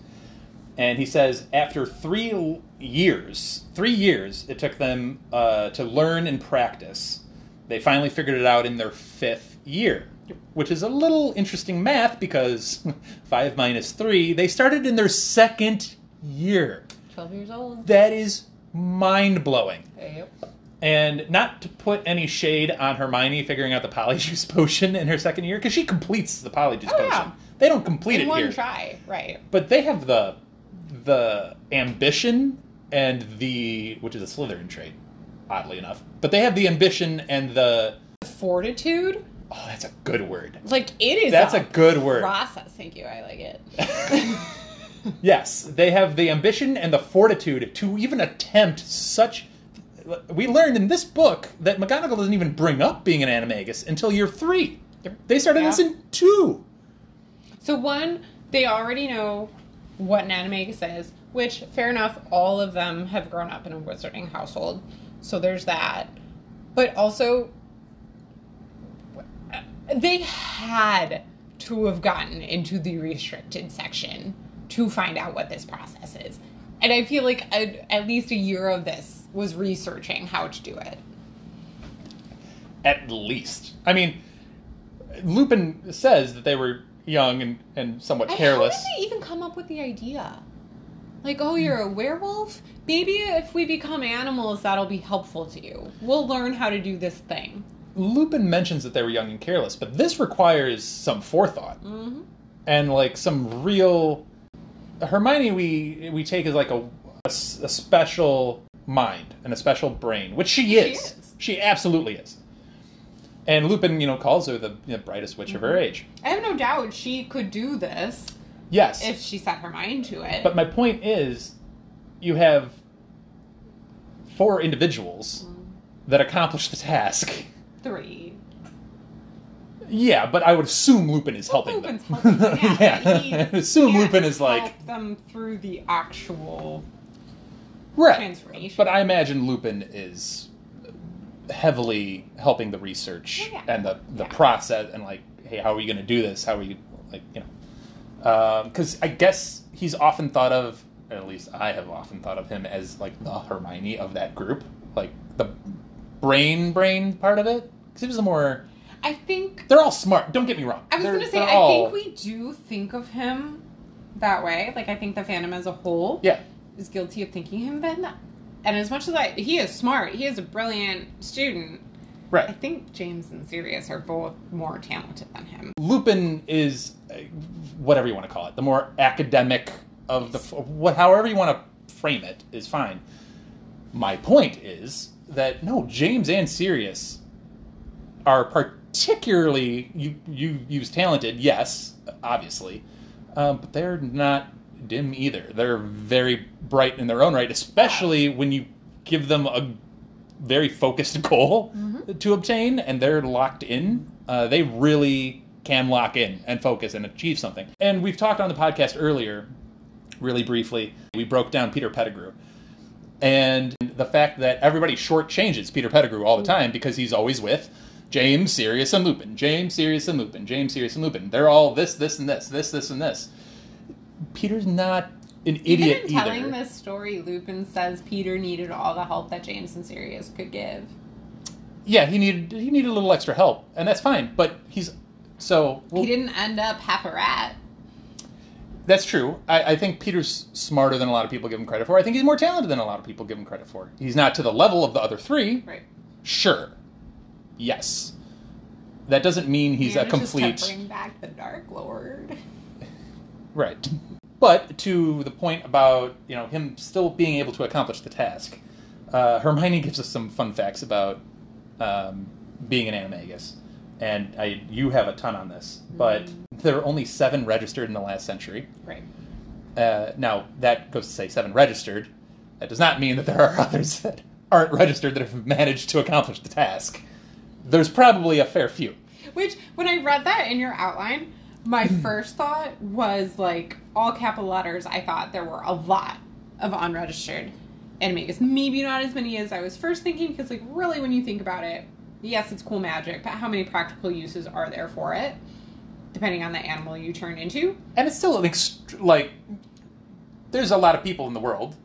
And he says after three years, three years it took them uh, to learn and practice. They finally figured it out in their fifth year, which is a little interesting math because <laughs> five minus three, they started in their second year. 12 years old. That is mind blowing. Yep. And not to put any shade on Hermione figuring out the Polyjuice <laughs> potion in her second year, because she completes the Polyjuice Oh, potion. yeah. They don't complete it. In it one here, try, right. but they have the the ambition and the which is a Slytherin trait, oddly enough. But they have the ambition and the Fortitude? oh, that's a good word. Like, it is That's a good word. process. Thank you. I like it. <laughs> Yes, they have the ambition and the fortitude to even attempt such. We learned in this book that McGonagall doesn't even bring up being an animagus until year three. They started this in two. So one, they already know what an animagus is, which fair enough. All of them have grown up in a wizarding household, so there's that. But also, they had to have gotten into the restricted section to find out what this process is, and I feel like a, at least a year of this was researching how to do it. At least. I mean, Lupin says that they were young and, and somewhat And careless. How did they even come up with the idea? Like, oh, you're a werewolf? Maybe if we become animals, that'll be helpful to you. We'll learn how to do this thing. Lupin mentions that they were young and careless, but this requires some forethought Mm-hmm. and like some real. Hermione, we we take as like a a special mind and a special brain, which she is. is. She absolutely is. And Lupin, you know, calls her the you know, brightest witch of her Mm-hmm. age. I have no doubt she could do this Yes, if she set her mind to it. but my point is, you have four individuals Mm. that accomplish the task. Three. Yeah, but I would assume Lupin is helping Lupin's them. <laughs> helping. Yeah, he <laughs> assume can't Lupin is like help them through the actual right. transformation. But I imagine Lupin is heavily helping the research Oh, yeah. and the the Yeah. process and like, hey, how are we going to do this? How are we like, you know? Um, because I guess he's often thought of, at least I have often thought of him as like the Hermione of that group, like the brain brain part of it. Because he was the more. I think They're all smart. Don't get me wrong. I was going to say, I all- think we do think of him that way. Like, I think the fandom as a whole. Yeah. is guilty of thinking him then. And as much as I, he is smart, he is a brilliant student. Right. I think James and Sirius are both more talented than him. Lupin is uh, whatever you want to call it, the more academic of the what, however you want to frame it is fine. My point is that no, James and Sirius are particularly you you use talented, yes, obviously, um, but they're not dim either. They're very bright in their own right, especially when you give them a very focused <laughs> goal to obtain, and they're locked in. Uh, they really can lock in and focus and achieve something. And we've talked on the podcast earlier, really briefly. We broke down Peter Pettigrew and the fact that everybody shortchanges Peter Pettigrew all the time because he's always with James, Sirius, and Lupin. James, Sirius, and Lupin. James, Sirius, and Lupin. They're all this, this, and this, this, this, and this. Peter's not an idiot Even in telling either. this story, Lupin says Peter needed all the help that James and Sirius could give. Yeah, he needed he needed a little extra help, and that's fine. But he's so well, he didn't end up half a rat. That's true. I, I think Peter's smarter than a lot of people give him credit for. I think he's more talented than a lot of people give him credit for. He's not to the level of the other three. Right. Sure. Yes. That doesn't mean he's a Manages complete. To bring back the Dark Lord. <laughs> Right. But to the point about you know him still being able to accomplish the task, uh, Hermione gives us some fun facts about um, being an animagus, and I you have a ton on this, but there are only seven registered in the last century. Right. Uh, now that goes to say seven registered. That does not mean that there are <laughs> others that aren't registered that have managed to accomplish the task. There's probably a fair few. Which, when I read that in your outline, my first thought was like all capital letters. I thought there were a lot of unregistered animagus. Maybe not as many as I was first thinking, because like really, when you think about it, yes, it's cool magic, but how many practical uses are there for it? Depending on the animal you turn into. and it's still an ext- like there's a lot of people in the world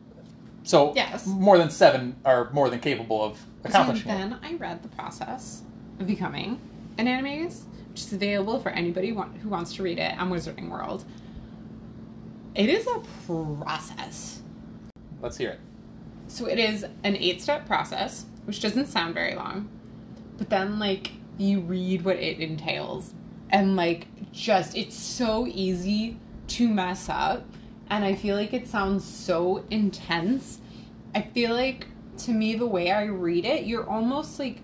so Yes. more than seven are more than capable of accomplishing it. then I read the process of becoming an animagus, which is available for anybody who wants to read it on Wizarding World. It is a process. let's hear it So it is an eight step process, which doesn't sound very long. But then, like, you read what it entails. And, like, just, it's so easy to mess up. And I feel like it sounds so intense. I feel like, to me, the way I read it, you're almost like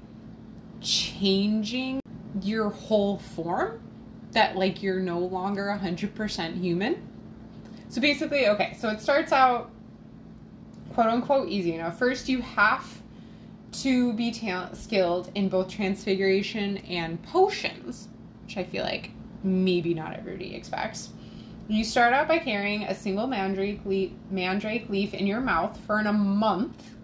changing your whole form. That, like, you're no longer 100% human. So basically, okay, so it starts out quote unquote easy. Now, first you have to be ta- skilled in both transfiguration and potions, which I feel like maybe not everybody expects. You start out by carrying a single mandrake leaf, mandrake leaf in your mouth for an, a month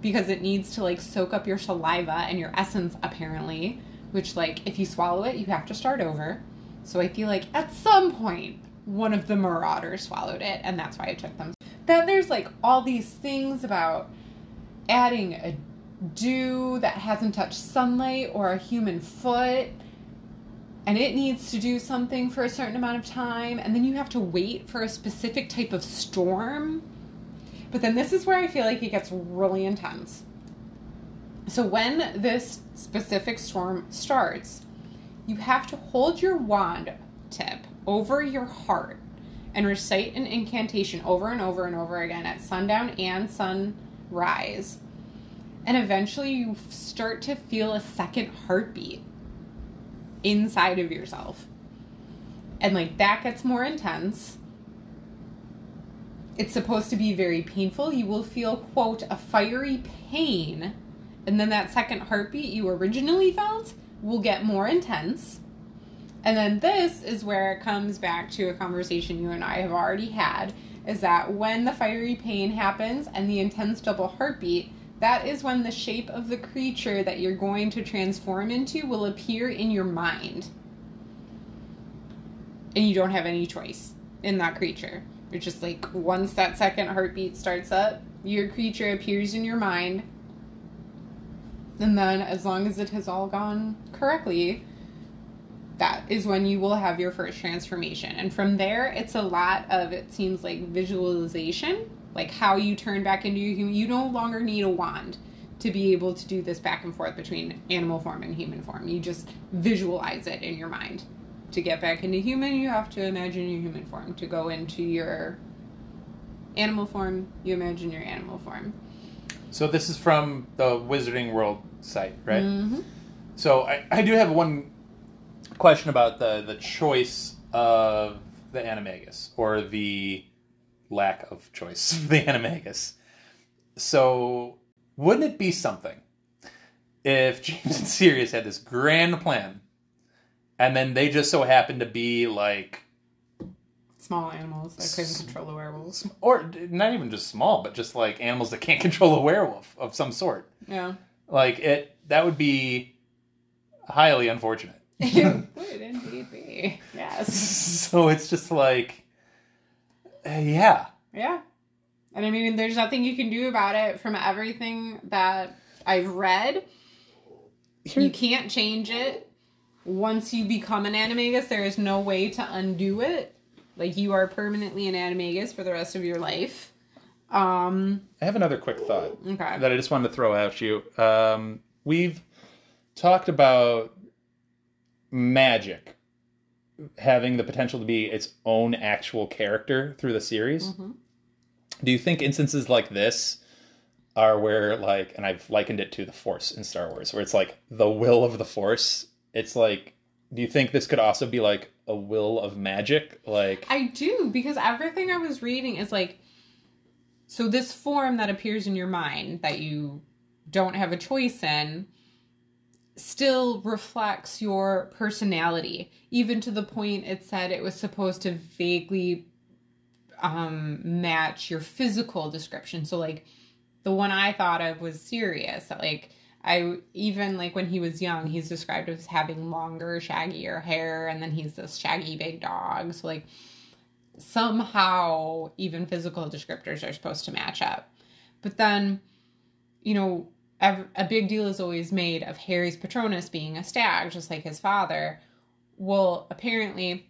because it needs to like soak up your saliva and your essence apparently, which like if you swallow it, you have to start over. So I feel like at some point one of the marauders swallowed it and that's why it took them. Then there's like all these things about adding a dew that hasn't touched sunlight or a human foot and it needs to do something for a certain amount of time and then you have to wait for a specific type of storm but then this is where i feel like it gets really intense so when this specific storm starts you have to hold your wand tip over your heart and recite an incantation over and over and over again at sundown and sunrise and eventually you start to feel a second heartbeat inside of yourself. And like that gets more intense. It's supposed to be very painful. You will feel, quote, a fiery pain. And then that second heartbeat you originally felt will get more intense. And then this is where it comes back to a conversation you and I have already had is that when the fiery pain happens and the intense double heartbeat, that is when the shape of the creature that you're going to transform into will appear in your mind. And you don't have any choice in that creature. You're just like, once that second heartbeat starts up, your creature appears in your mind. And then, as long as it has all gone correctly, that is when you will have your first transformation. And from there, it's a lot of, it seems like visualization like how you turn back into your human. You no longer need a wand to be able to do this back and forth between animal form and human form. You just visualize it in your mind. To get back into human, you have to imagine your human form. To go into your animal form, you imagine your animal form. So this is from the Wizarding World site, right? Mm-hmm. So I, I do have one question about the the choice of the animagus or the lack of choice of the animagus. So wouldn't it be something if James and Sirius had this grand plan, and then they just so happened to be like, Small animals that couldn't control a werewolf. or not even just small, but just like animals that can't <laughs> control a werewolf of some sort. Yeah. Like it, that would be highly unfortunate. <laughs> it would indeed be. Yes. <laughs> so it's just like, uh, yeah, Yeah. And I mean, there's nothing you can do about it from everything that I've read. You can't change it. Once you become an animagus, there is no way to undo it. Like, you are permanently an animagus for the rest of your life. Um, I have another quick thought Okay. that I just wanted to throw at you. Um, we've talked about magic having the potential to be its own actual character through the series. Do you think instances like this are where, like, and I've likened it to the Force in Star Wars, where it's like the will of the Force? It's like, do you think this could also be like a will of magic? Like, I do because everything I was reading is like so this form that appears in your mind that you don't have a choice in still reflects your personality even to the point it said it was supposed to vaguely um match your physical description so like the one i thought of was Sirius that like I even like when he was young, he's described as having longer, shaggier hair, and then he's this shaggy big dog. So like somehow even physical descriptors are supposed to match up. But then, you know, a big deal is always made of Harry's Patronus being a stag, just like his father. Well, apparently,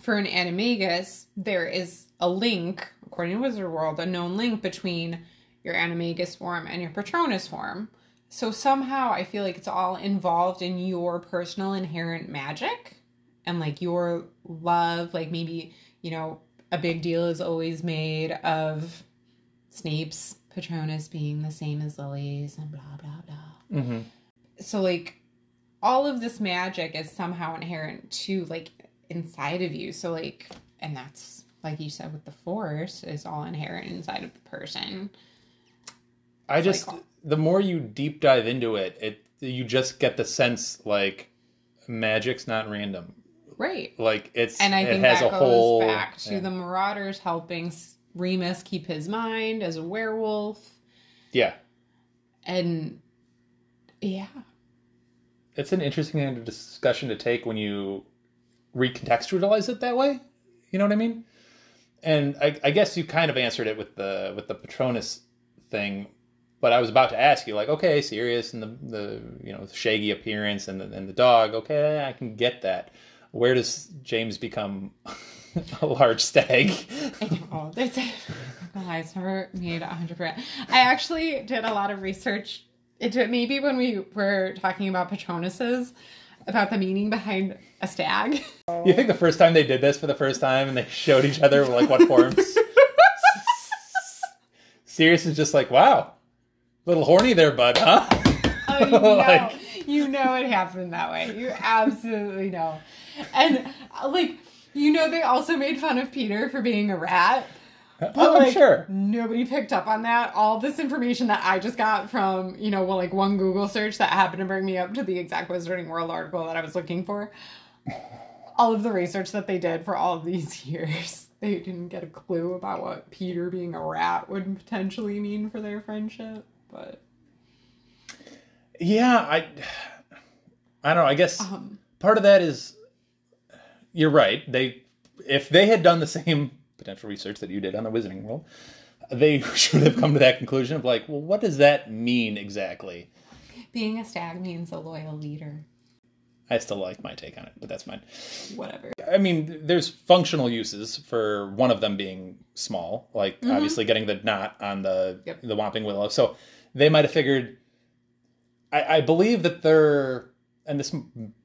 for an animagus, there is a link, according to Wizard World, a known link between your animagus form and your Patronus form. So somehow I feel like it's all involved in your personal inherent magic and like your love. Like maybe, you know, a big deal is always made of Snape's Patronus being the same as Lily's and blah, blah, blah. Mm-hmm. So, like, all of this magic is somehow inherent to, like, inside of you. So, like, and that's, like you said, with the Force, is all inherent inside of the person. I It's just like- the more you deep dive into it, it you just get the sense like magic's not random. Right. Like it's And I it think has that a goes whole back to yeah. the Marauders helping Remus keep his mind as a werewolf. yeah. And yeah. It's an interesting kind of discussion to take when you recontextualize it that way. You know what I mean? And I, I guess you kind of answered it with the with the Patronus thing, but I was about to ask you like, okay, Sirius and the the you know shaggy appearance and the, and the dog, okay, I can get that. Where does James become <laughs> a large stag? I know. It's, it's never made 100%. I actually did a lot of research into it. Maybe when we were talking about Patronuses, about the meaning behind a stag. You think the first time they did this for the first time and they showed each other like what forms? <laughs> Sirius is just like, wow, little horny there, bud, huh? Oh, you <laughs> know, Like- you know it happened that way. You absolutely know. And uh, like, you know, they also made fun of Peter for being a rat. But Oh, I'm like, sure. nobody picked up on that. All this information that I just got from, you know, well, like one Google search that happened to bring me up to the exact Wizarding World article that I was looking for. All of the research that they did for all of these <laughs> years, they didn't get a clue about what Peter being a rat would potentially mean for their friendship. But Yeah, I, I don't know. I guess um, part of that is you're right. They, if they had done the same potential research that you did on the Wizarding World, they <laughs> should have come to that conclusion of like, well, what does that mean exactly? being a stag means a loyal leader. I still like my take on it, but that's fine. Whatever. I mean, there's functional uses for one of them being small, like obviously getting the knot on the Yep. the Whomping Willow. So they might have figured. I, I believe that they're, and this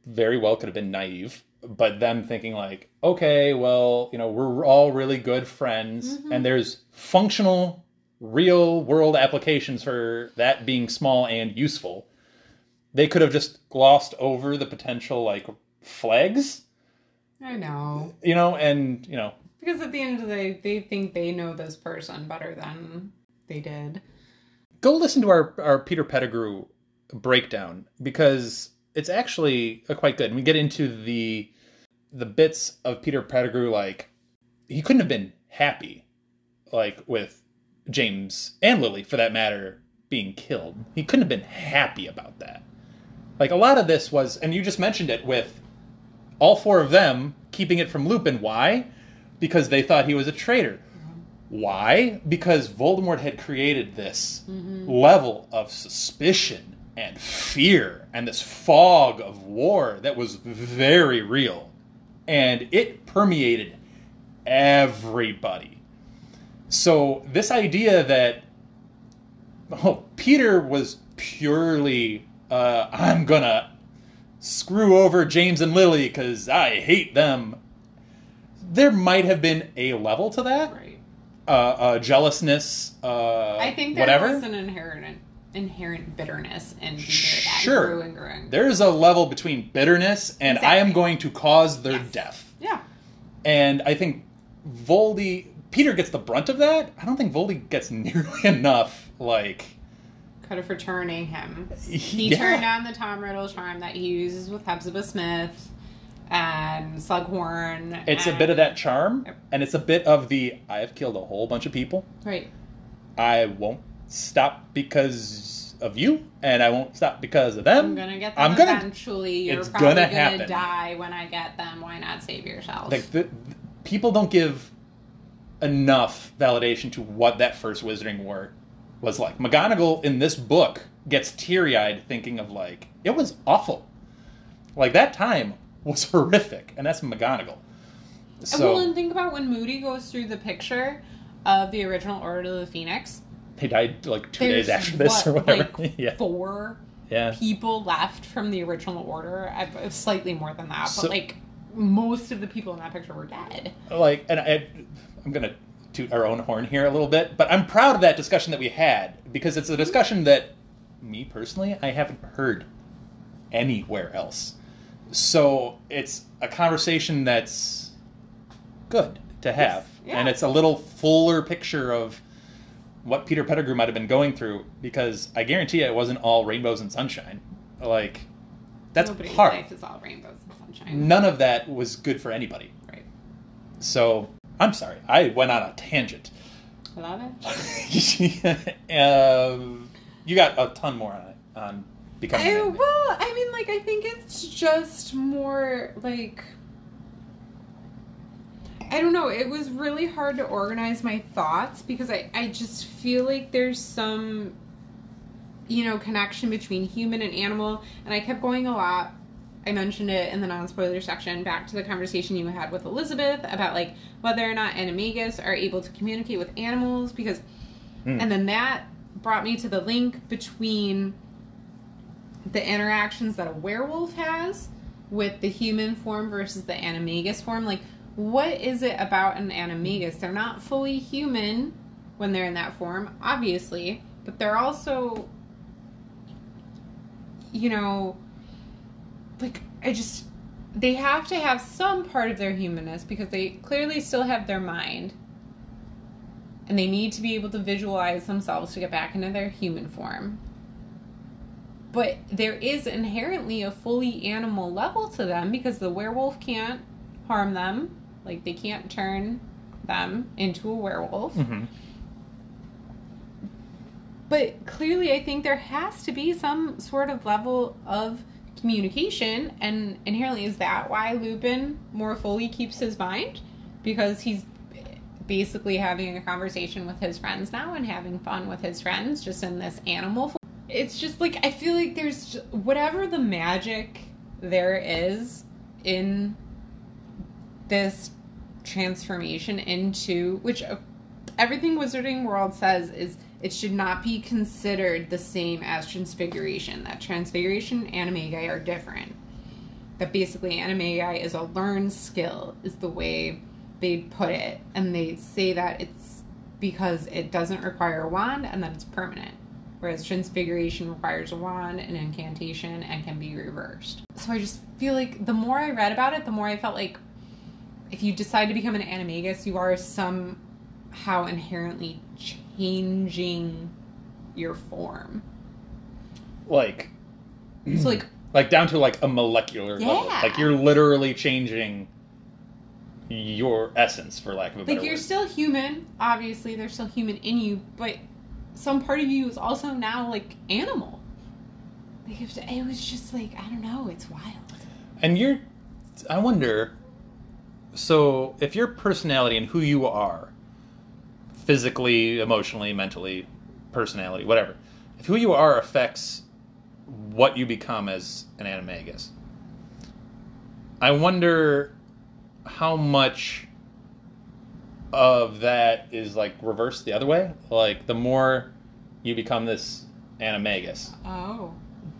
very well could have been naive, but them thinking like, okay, well, you know, we're all really good friends, and mm-hmm. there's functional, real world applications for that being small and useful. They could have just glossed over the potential like flags I know. you know, and you know, Because at the end of the day, they think they know this person better than they did. Go listen to our our Peter Pettigrew breakdown because it's actually uh, quite good. And we get into the the bits of Peter Pettigrew like he couldn't have been happy like with James and Lily for that matter being killed. He couldn't have been happy about that. Like a lot of this was and you just mentioned it with all four of them keeping it from Lupin. Why? Because they thought he was a traitor. Why? Because Voldemort had created this level of suspicion and fear and this fog of war that was very real. And it permeated everybody. So, this idea that oh, Peter was purely, uh, I'm gonna screw over James and Lily because I hate them. There might have been a level to that Right. Uh, uh, jealousness, uh, I think there whatever. was an inherent inherent bitterness in Sure. grew and grew. and grew. There's a level between bitterness and I am going to cause their Yes. death. Yeah. And I think Voldy, Peter gets the brunt of that. I don't think Voldy gets <laughs> nearly enough. Like, Credit for turning him. <laughs> He yeah. turned on the Tom Riddle charm that he uses with Hepzibah Smith and Slughorn. It's a bit of that charm, and it's a bit of the I have killed a whole bunch of people. Right. I won't stop because of you, and I won't stop because of them. I'm gonna get them I'm gonna eventually. You're it's probably gonna gonna, happen. die when I get them. Why not save yourself? like the, the- people don't give enough validation to what that first Wizarding War was like. McGonagall in this book gets teary eyed thinking of like it was awful. Like that time was <laughs> horrific, and that's McGonagall. So well, and think about when Moody goes through the picture of the original Order of the Phoenix. he died like two days after this what, or whatever. Like <laughs> yeah, four yeah. people left from the original Order. I- Slightly more than that, So- but like most of the people in that picture were dead. like and I, i'm gonna toot our own horn here a little bit but i'm proud of that discussion that we had because it's a discussion that me personally i haven't heard anywhere else so it's a conversation that's good to have Yeah. and it's a little fuller picture of what peter pettigrew might have been going through because i guarantee you it wasn't all rainbows and sunshine like that's Nobody's hard life is all rainbows and sunshine. none of that was good for anybody Right. so I'm sorry, I went on a tangent. I love it. <laughs> um, you got a ton more on it on becoming. I, well, I mean, like, I think it's just more like. I don't know. It was really hard to organize my thoughts because I, I just feel like there's some, you know, connection between human and animal. And I kept going a lot. I mentioned it in the non spoiler section back to the conversation you had with Elizabeth about like whether or not animagus are able to communicate with animals because, hmm. and then that brought me to the link between the interactions that a werewolf has with the human form versus the animagus form. Like, what is it about an animagus? They're not fully human when they're in that form, obviously, but they're also, you know, like, I just. They have to have some part of their humanness because they clearly still have their mind. And they need to be able to visualize themselves to get back into their human form but there is inherently a fully animal level to them because the werewolf can't harm them. Like they can't turn them into a werewolf. Mhm. but clearly i think there has to be some sort of level of communication and inherently is that why lupin more fully keeps his mind? Because he's basically having a conversation with his friends now and having fun with his friends just in this animal form it's just like I feel like there's j- whatever the magic there is in this transformation into which uh, everything Wizarding World says is it should not be considered the same as transfiguration. That transfiguration and animagi are different. That basically animagi is a learned skill is the way they put it, and they say that it's because it doesn't require a wand and that it's permanent. Whereas transfiguration requires a wand, an incantation, and can be reversed. So I just feel like the more I read about it, the more I felt like if you decide to become an animagus, you are somehow inherently changing your form. Like, So like <clears throat> like down to like a molecular level. Yeah. Like you're literally changing your essence, for lack of a better like you're word. still human, obviously there's still human in you, but some part of you is also now like animal. Like it was, just like I don't know, it's wild. And you're, I wonder, so if your personality and who you are, physically, emotionally, mentally, personality, whatever, if who you are affects what you become as an animagus, I wonder how much of that is like reversed the other way. Like the more you become this animagus, Oh,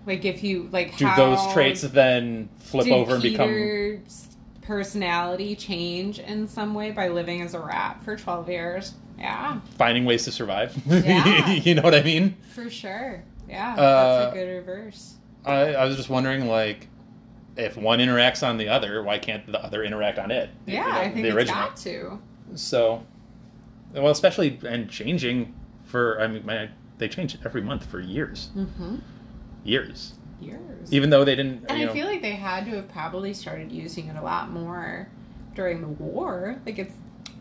like if you like do how those traits then flip did over and become Peter's personality change in some way by living as a rat for twelve years? Yeah, finding ways to survive. <laughs> Yeah. you know what I mean? for sure. Yeah, Uh, that's a good reverse. I, I was just wondering, like, if one interacts on the other, why can't the other interact on it? You Yeah, know, I think it's got to. So, well, especially and changing for. I mean, my, they change every month for years, Mm-hmm. years. Years. Even though they didn't. and I know, feel like they had to have probably started using it a lot more during the war. Like it's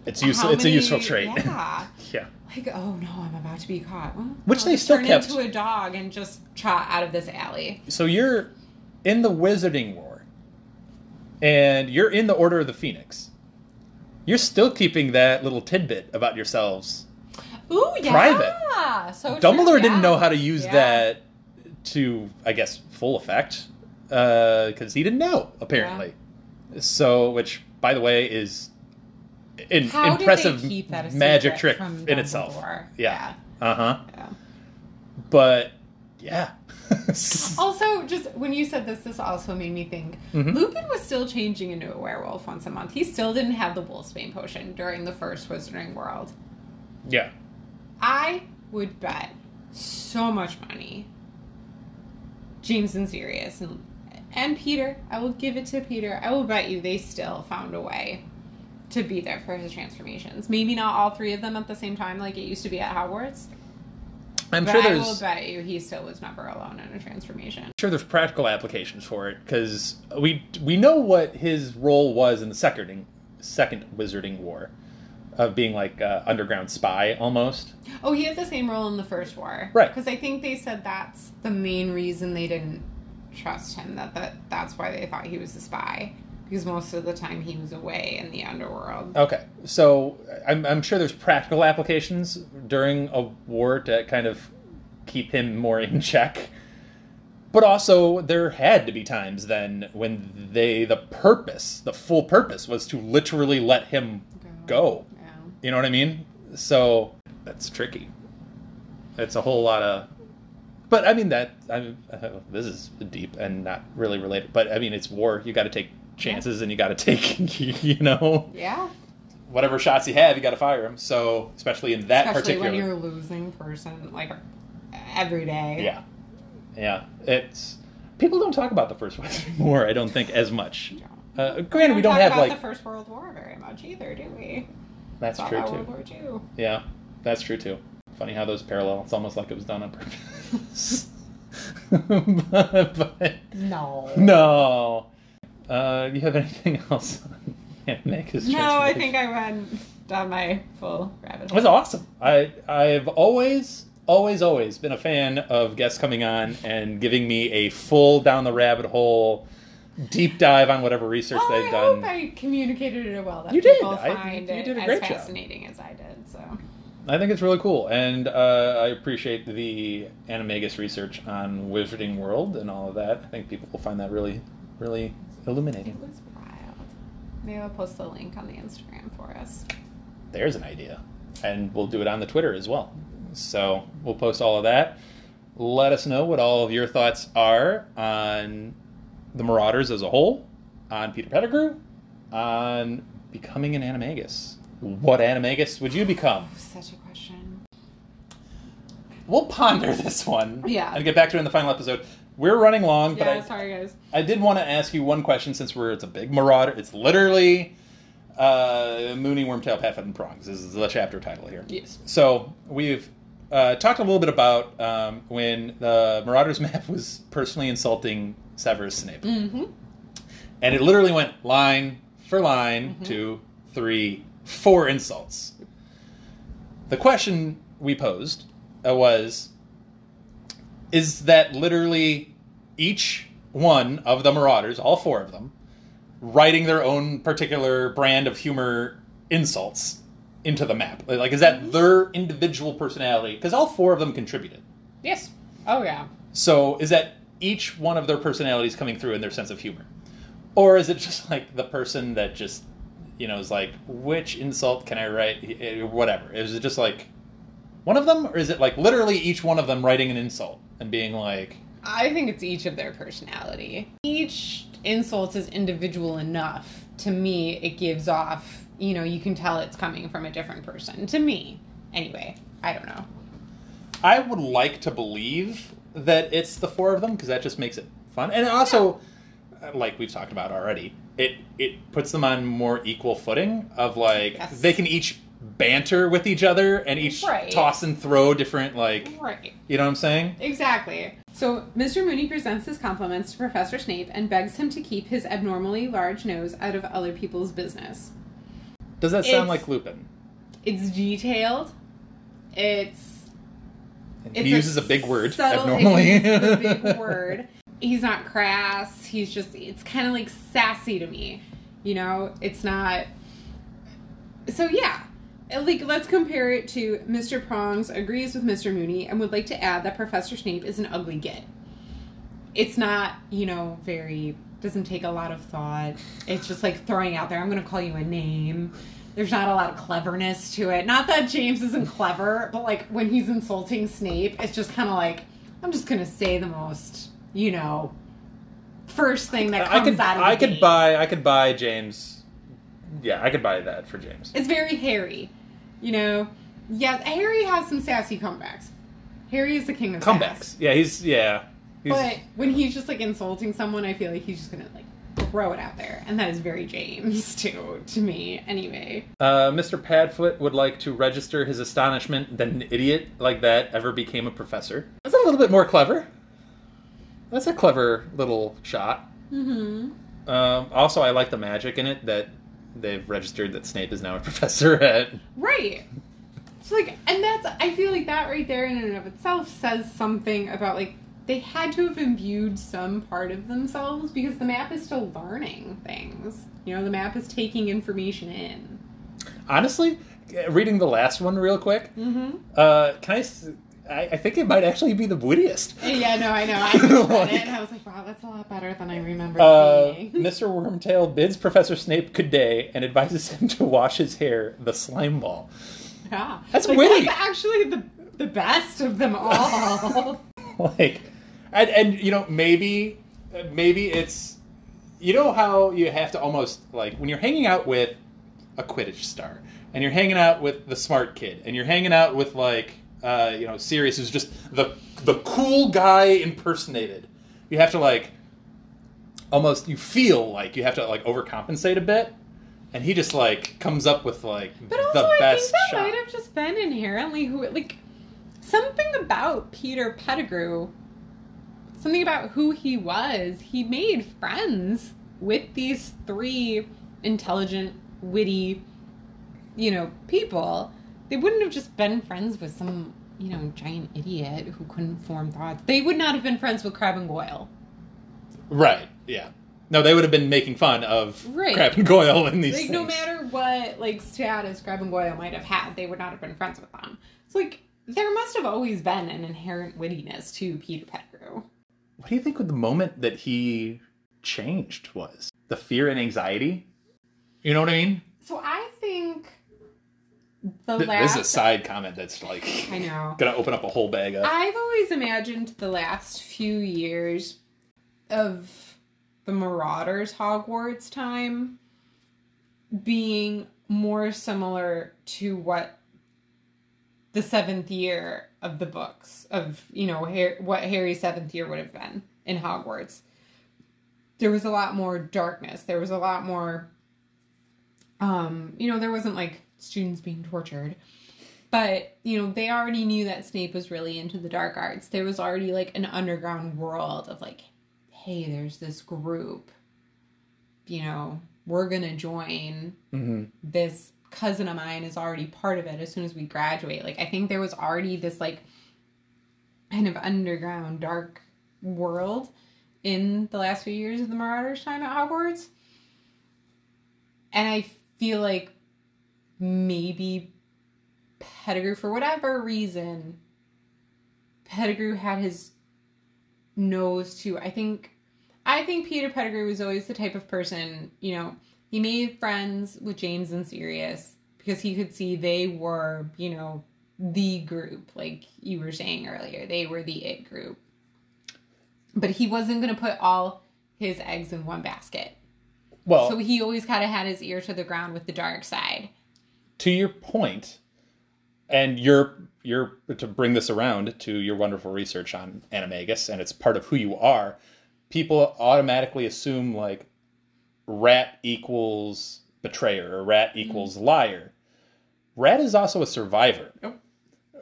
it's useful. It's many- a useful trait. Yeah. <laughs> yeah. Like, oh no, I'm about to be caught. Well, Which they still turn kept- into a dog and just trot out of this alley. So you're in the Wizarding War, and you're in the Order of the Phoenix. You're still keeping that little tidbit about yourselves Ooh, yeah. Private. So Dumbledore true, didn't know how to use Yeah. that to, I guess, full effect because he didn't know apparently. So, which, by the way, is an How impressive did they keep that a magic trick in itself. Yeah. Uh huh. Yeah. But yeah, <laughs> Also, just when you said this, this also made me think Mhm. Lupin was still changing into a werewolf once a month. He still didn't have the Wolfsbane potion during the first Wizarding World. yeah. I would bet so much money. James and Sirius and and Peter, I will give it to Peter. I will bet you they still found a way to be there for his transformations. Maybe not all three of them at the same time like it used to be at Hogwarts. I'm but sure I will there's bet you he still was never alone in a transformation. sure there's practical applications for it because we we know what his role was in the second second Wizarding War of being like a underground spy almost. Oh, he had the same role in the first war, Right. Because I think they said that's the main reason they didn't trust him. That that that's why they thought he was a spy because most of the time he was away in the underworld. Okay, so I'm, I'm sure there's practical applications during a war to kind of keep him more in check. But also, there had to be times then when they, the purpose, the full purpose, was to literally let him go. Yeah. You know what I mean? So that's tricky. It's a whole lot of. But I mean that I uh, <laughs> this is deep and not really related. But I mean it's war. You got to take chances and you got to take <laughs> you know Yeah. whatever shots you have, you got to fire them. So, especially in that Especially particular, when you're a losing person like every day. yeah, yeah, it's people don't talk about the First Western <laughs> War. I don't think as much. Uh, granted, we don't talk have about like the First World War very much either, do we? that's true too. World. Yeah, that's true too. Funny how those parallel. It's almost like it was done on purpose. <laughs> but, but No. no. Uh, you have anything <laughs> else on? No, I think I went down my full rabbit It hole. was awesome. I I've always always always been a fan of guests coming on and giving me a full down the rabbit hole deep dive on whatever research Well, they've done. I done. hope I communicated it well that You did. people I- find you it did a as great job. fascinating as I did. So I think it's really cool, and uh, I appreciate the Animagus research on Wizarding World and all of that. I think people will find that really really illuminating. It was wild. Maybe I'll post the link on the Instagram for us. There's an idea. And we'll do it on the Twitter as well. So we'll post all of that. Let us know what all of your thoughts are on the Marauders as a whole, on Peter Pettigrew, on becoming an animagus. What animagus would you become? Such a question. We'll ponder this one. Yeah. And get back to it in the final episode. We're running long, but Yeah, I, sorry guys. I did want to ask you one question since we're it's a big marauder. It's literally uh, Moony, Wormtail, Padfoot, and Prongs. This is the chapter title here. Yes. So we've uh, talked a little bit about um, when the Marauders <laughs> map was personally insulting Severus Snape, Mm-hmm. and it literally went line for line, two, three, four insults. The question we posed uh, was is that literally each one of the Marauders, all four of them, writing their own particular brand of humor insults into the map? Like, is that mm-hmm. their individual personality? Because all four of them contributed. Yes. Oh yeah. So is that each one of their personalities coming through in their sense of humor? Or is it just like the person that just, you know, is like, which insult can I write? Whatever. Is it just like one of them? Or is it like literally each one of them writing an insult and being like, I think it's each of their personality. Each insult is individual enough. To me, it gives off, you know, you can tell it's coming from a different person. To me. Anyway, I don't know. I would like to believe that it's the four of them because that just makes it fun, and also, uh, like we've talked about already, it it puts them on more equal footing of like Yes. they can each banter with each other and each Right. toss and throw different like Right. you know what I'm saying? Exactly. So, Mr. Moony presents his compliments to Professor Snape and begs him to keep his abnormally large nose out of other people's business. Does that sound It's- like Lupin? It's detailed. It's he uses a big word subtle- abnormally. a big <laughs> word. He's not crass. He's just. It's kind of like sassy to me. You know, it's not. So yeah, Uh, like let's compare it to Mr. Prongs agrees with Mr. Moony and would like to add that Professor Snape is an ugly git. It's not, you know, very doesn't take a lot of thought. It's just like throwing out there. I'm going to call you a name. There's not a lot of cleverness to it. Not that James isn't clever, but like when he's insulting Snape, it's just kind of like I'm just going to say the most, you know, first thing that I comes could out of I could gate. buy I could buy James. Yeah, I could buy that for James. It's very Harry, you know. Yeah, Harry has some sassy comebacks. Harry is the king of Comebacks. sass. Yeah, he's yeah. He's, But when he's just like insulting someone, I feel like he's just gonna like throw it out there, and that is very James <laughs> too, to me. Anyway, Uh, Mr. Padfoot would like to register his astonishment that an idiot like that ever became a professor. That's a little bit more clever. That's a clever little shot. Mm-hmm. Um, also, I like the magic in it that they've registered that Snape is now a <laughs> professor at. right. So like, and that's I feel like that right there in and of itself says something about like they had to have imbued some part of themselves because the map is still learning things. You know, the map is taking information in. Honestly, reading the last one real quick, Mm-hmm. uh, can I, I? I think it might actually be the wittiest. Yeah, no, I know. <laughs> I just read it and I was like, wow, that's a lot better than I remember Uh, being. <laughs> Mr. Wormtail bids Professor Snape good day and advises him to wash his hair the slime ball. Yeah. That's like, witty. That's actually the the best of them all. <laughs> like and, and you know maybe maybe it's you know how you have to almost like when you're hanging out with a quidditch star and you're hanging out with the smart kid and you're hanging out with like uh, you know Sirius is just the the cool guy impersonated you have to like almost you feel like you have to like overcompensate a bit and he just like comes up with like but also, the I think that shot might have just been inherently who like something about Peter Pettigrew. Something about who he was. He made friends with these three intelligent, witty, you know, people. They wouldn't have just been friends with some, you know, giant idiot who couldn't form thoughts. They would not have been friends with Crabbe and Goyle. Right. Yeah. No, they would have been making fun of Right. Crabbe and Goyle in these like things. no matter what like status Crabbe and Goyle might have had, they would not have been friends with them. It's like there must have always been an inherent wittiness to Peter Pettigrew. What do you think with the moment that he changed was the fear and anxiety. You know what I mean? So I think the Th- last. This is a side comment that's like I know. <laughs> gonna open up a whole bag of. I've always imagined the last few years of the Marauders Hogwarts time being more similar to what the seventh year of the books of you know Har- what Harry's seventh year would have been in Hogwarts. There was a lot more darkness. There was a lot more. Um, you know, there wasn't like students being tortured. But you know they already knew that snape was really into the dark arts. There was already like an underground world of like hey there's this group you know we're gonna join mm-hmm. this cousin of mine is already part of it as soon as we graduate. Like i think there was already this like kind of underground dark world in the last few years of the marauders time at hogwarts. And i feel like maybe Pettigrew, for whatever reason, Pettigrew had his nose to. I think, I think Peter Pettigrew was always the type of person. You know, he made friends with James and Sirius because he could see they were, you know, the group, like you were saying earlier. They were the it group. But he wasn't going to put all his eggs in one basket. well, So he always kind of had his ear to the ground with the dark side. To your point, and you're you're to bring this around to your wonderful research on animagus, and it's part of who you are. People automatically assume like rat equals betrayer or rat mm-hmm. equals liar. Rat is also a survivor. Nope.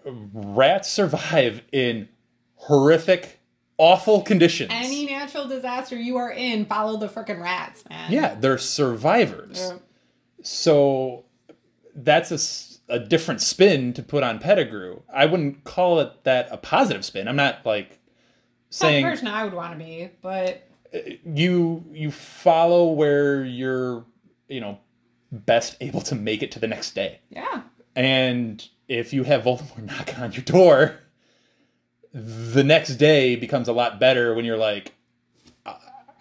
Rats survive in horrific, awful conditions. Any natural disaster you are in, follow the freaking rats, man. yeah, they're survivors. Yeah. So that's a, a different spin to put on Pettigrew. I wouldn't call it that a positive spin. I'm not like Not the saying person I would want to be, but uh, you you follow where you're you know best able to make it to the next day. yeah. And if you have Voldemort <laughs> knocking on your door, the next day becomes a lot better when you're like,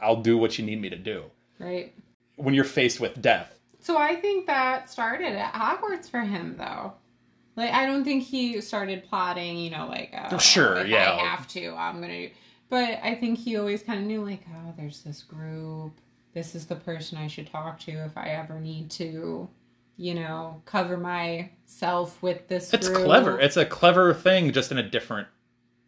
I'll do what you need me to do. Right. When you're faced with death. So I think that started at Hogwarts for him, though. Like, I don't think he started plotting, you know, like, uh, oh, Sure, if yeah. I have to, I'm gonna do. But I think he always kind of knew, like, oh, there's this group. This is the person I should talk to if I ever need to, you know, cover myself with this. It's group. clever. It's a clever thing, just in a different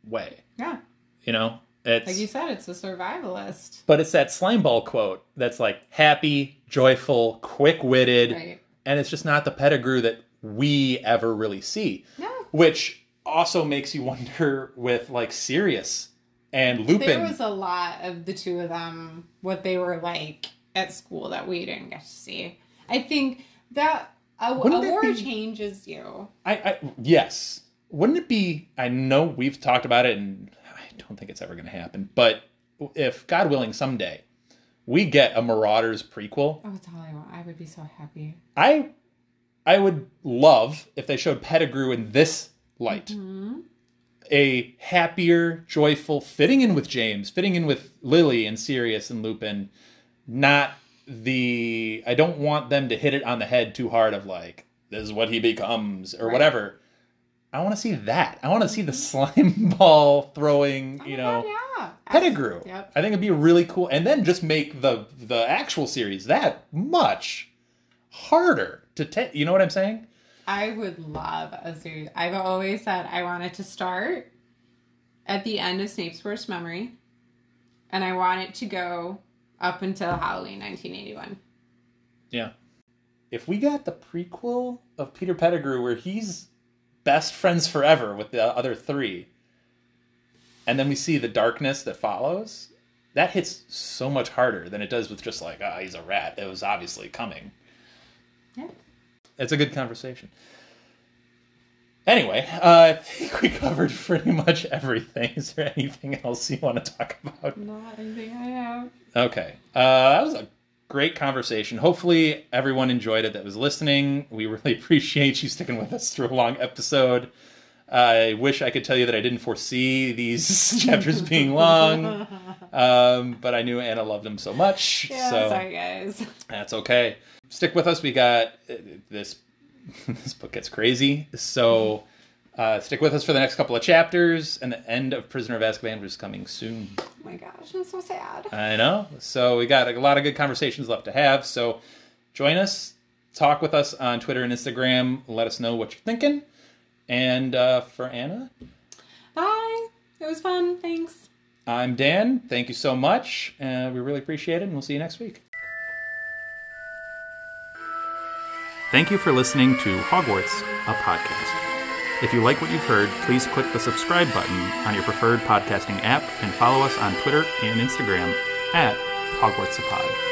way. yeah, You know, it's like you said, it's a survivalist. but it's that slimeball quote that's like happy, joyful, quick-witted, Right. and it's just not the Pettigrew that we ever really see. No. Which also makes you wonder with like Sirius and Lupin. There was a lot of the two of them, what they were like at school that we didn't get to see. I think that a, Wouldn't award be- changes you. I, I yes. Wouldn't it be? I know we've talked about it, and don't think it's ever going to happen. But if God willing, someday we get a Marauders prequel, Oh, it's all I want. I would be so happy. I I would love if they showed Pettigrew in this light. Mm-hmm. A happier, joyful, fitting in with James, fitting in with Lily and Sirius and Lupin, not the I don't want them to hit it on the head too hard of like, this is what he becomes or Right. whatever. I want to see that. I want to see the mm-hmm. slime <laughs> ball throwing, oh you Oh know, my God, yeah. Pettigrew. Yep. I think it'd be really cool, and then just make the the actual series that much harder to take. You know what I'm saying? I would love a series. I've always said I wanted to start at the end of Snape's worst memory, and I want it to go up until Halloween 1981. Yeah. If we got the prequel of Peter Pettigrew where he's best friends forever with the other three, and then we see the darkness that follows, that hits so much harder than it does with just like, ah, he's a rat. It was obviously coming. Yeah. It's a good conversation. Anyway, uh, <laughs> I think we covered pretty much everything. <laughs> Is there anything else you want to talk about? Not anything I have. Okay. Uh, that was a great conversation. Hopefully, everyone enjoyed it that was listening. We really <laughs> appreciate you sticking with us through a long episode. I wish I could tell you that I didn't foresee these <laughs> chapters being long, um, but I knew Anna loved them so much. Yeah, so sorry guys. <laughs> that's okay. Stick with us. We got uh, this. this book gets crazy. So uh, stick with us for the next couple of chapters, and the end of Prisoner of Azkaban is coming soon. Oh my gosh, I'm so sad. I know. So we got a lot of good conversations left to have. So join us, talk with us on Twitter and Instagram. Let us know what you're thinking. And uh, for Anna, Bye. It was fun. Thanks. I'm Dan. Thank you so much. Uh, we really appreciate it, and we'll see you next week. Thank you for listening to Hogwarts, a podcast. If you like what you've heard, please click the subscribe button on your preferred podcasting app and follow us on Twitter and Instagram at Hogwarts Pod.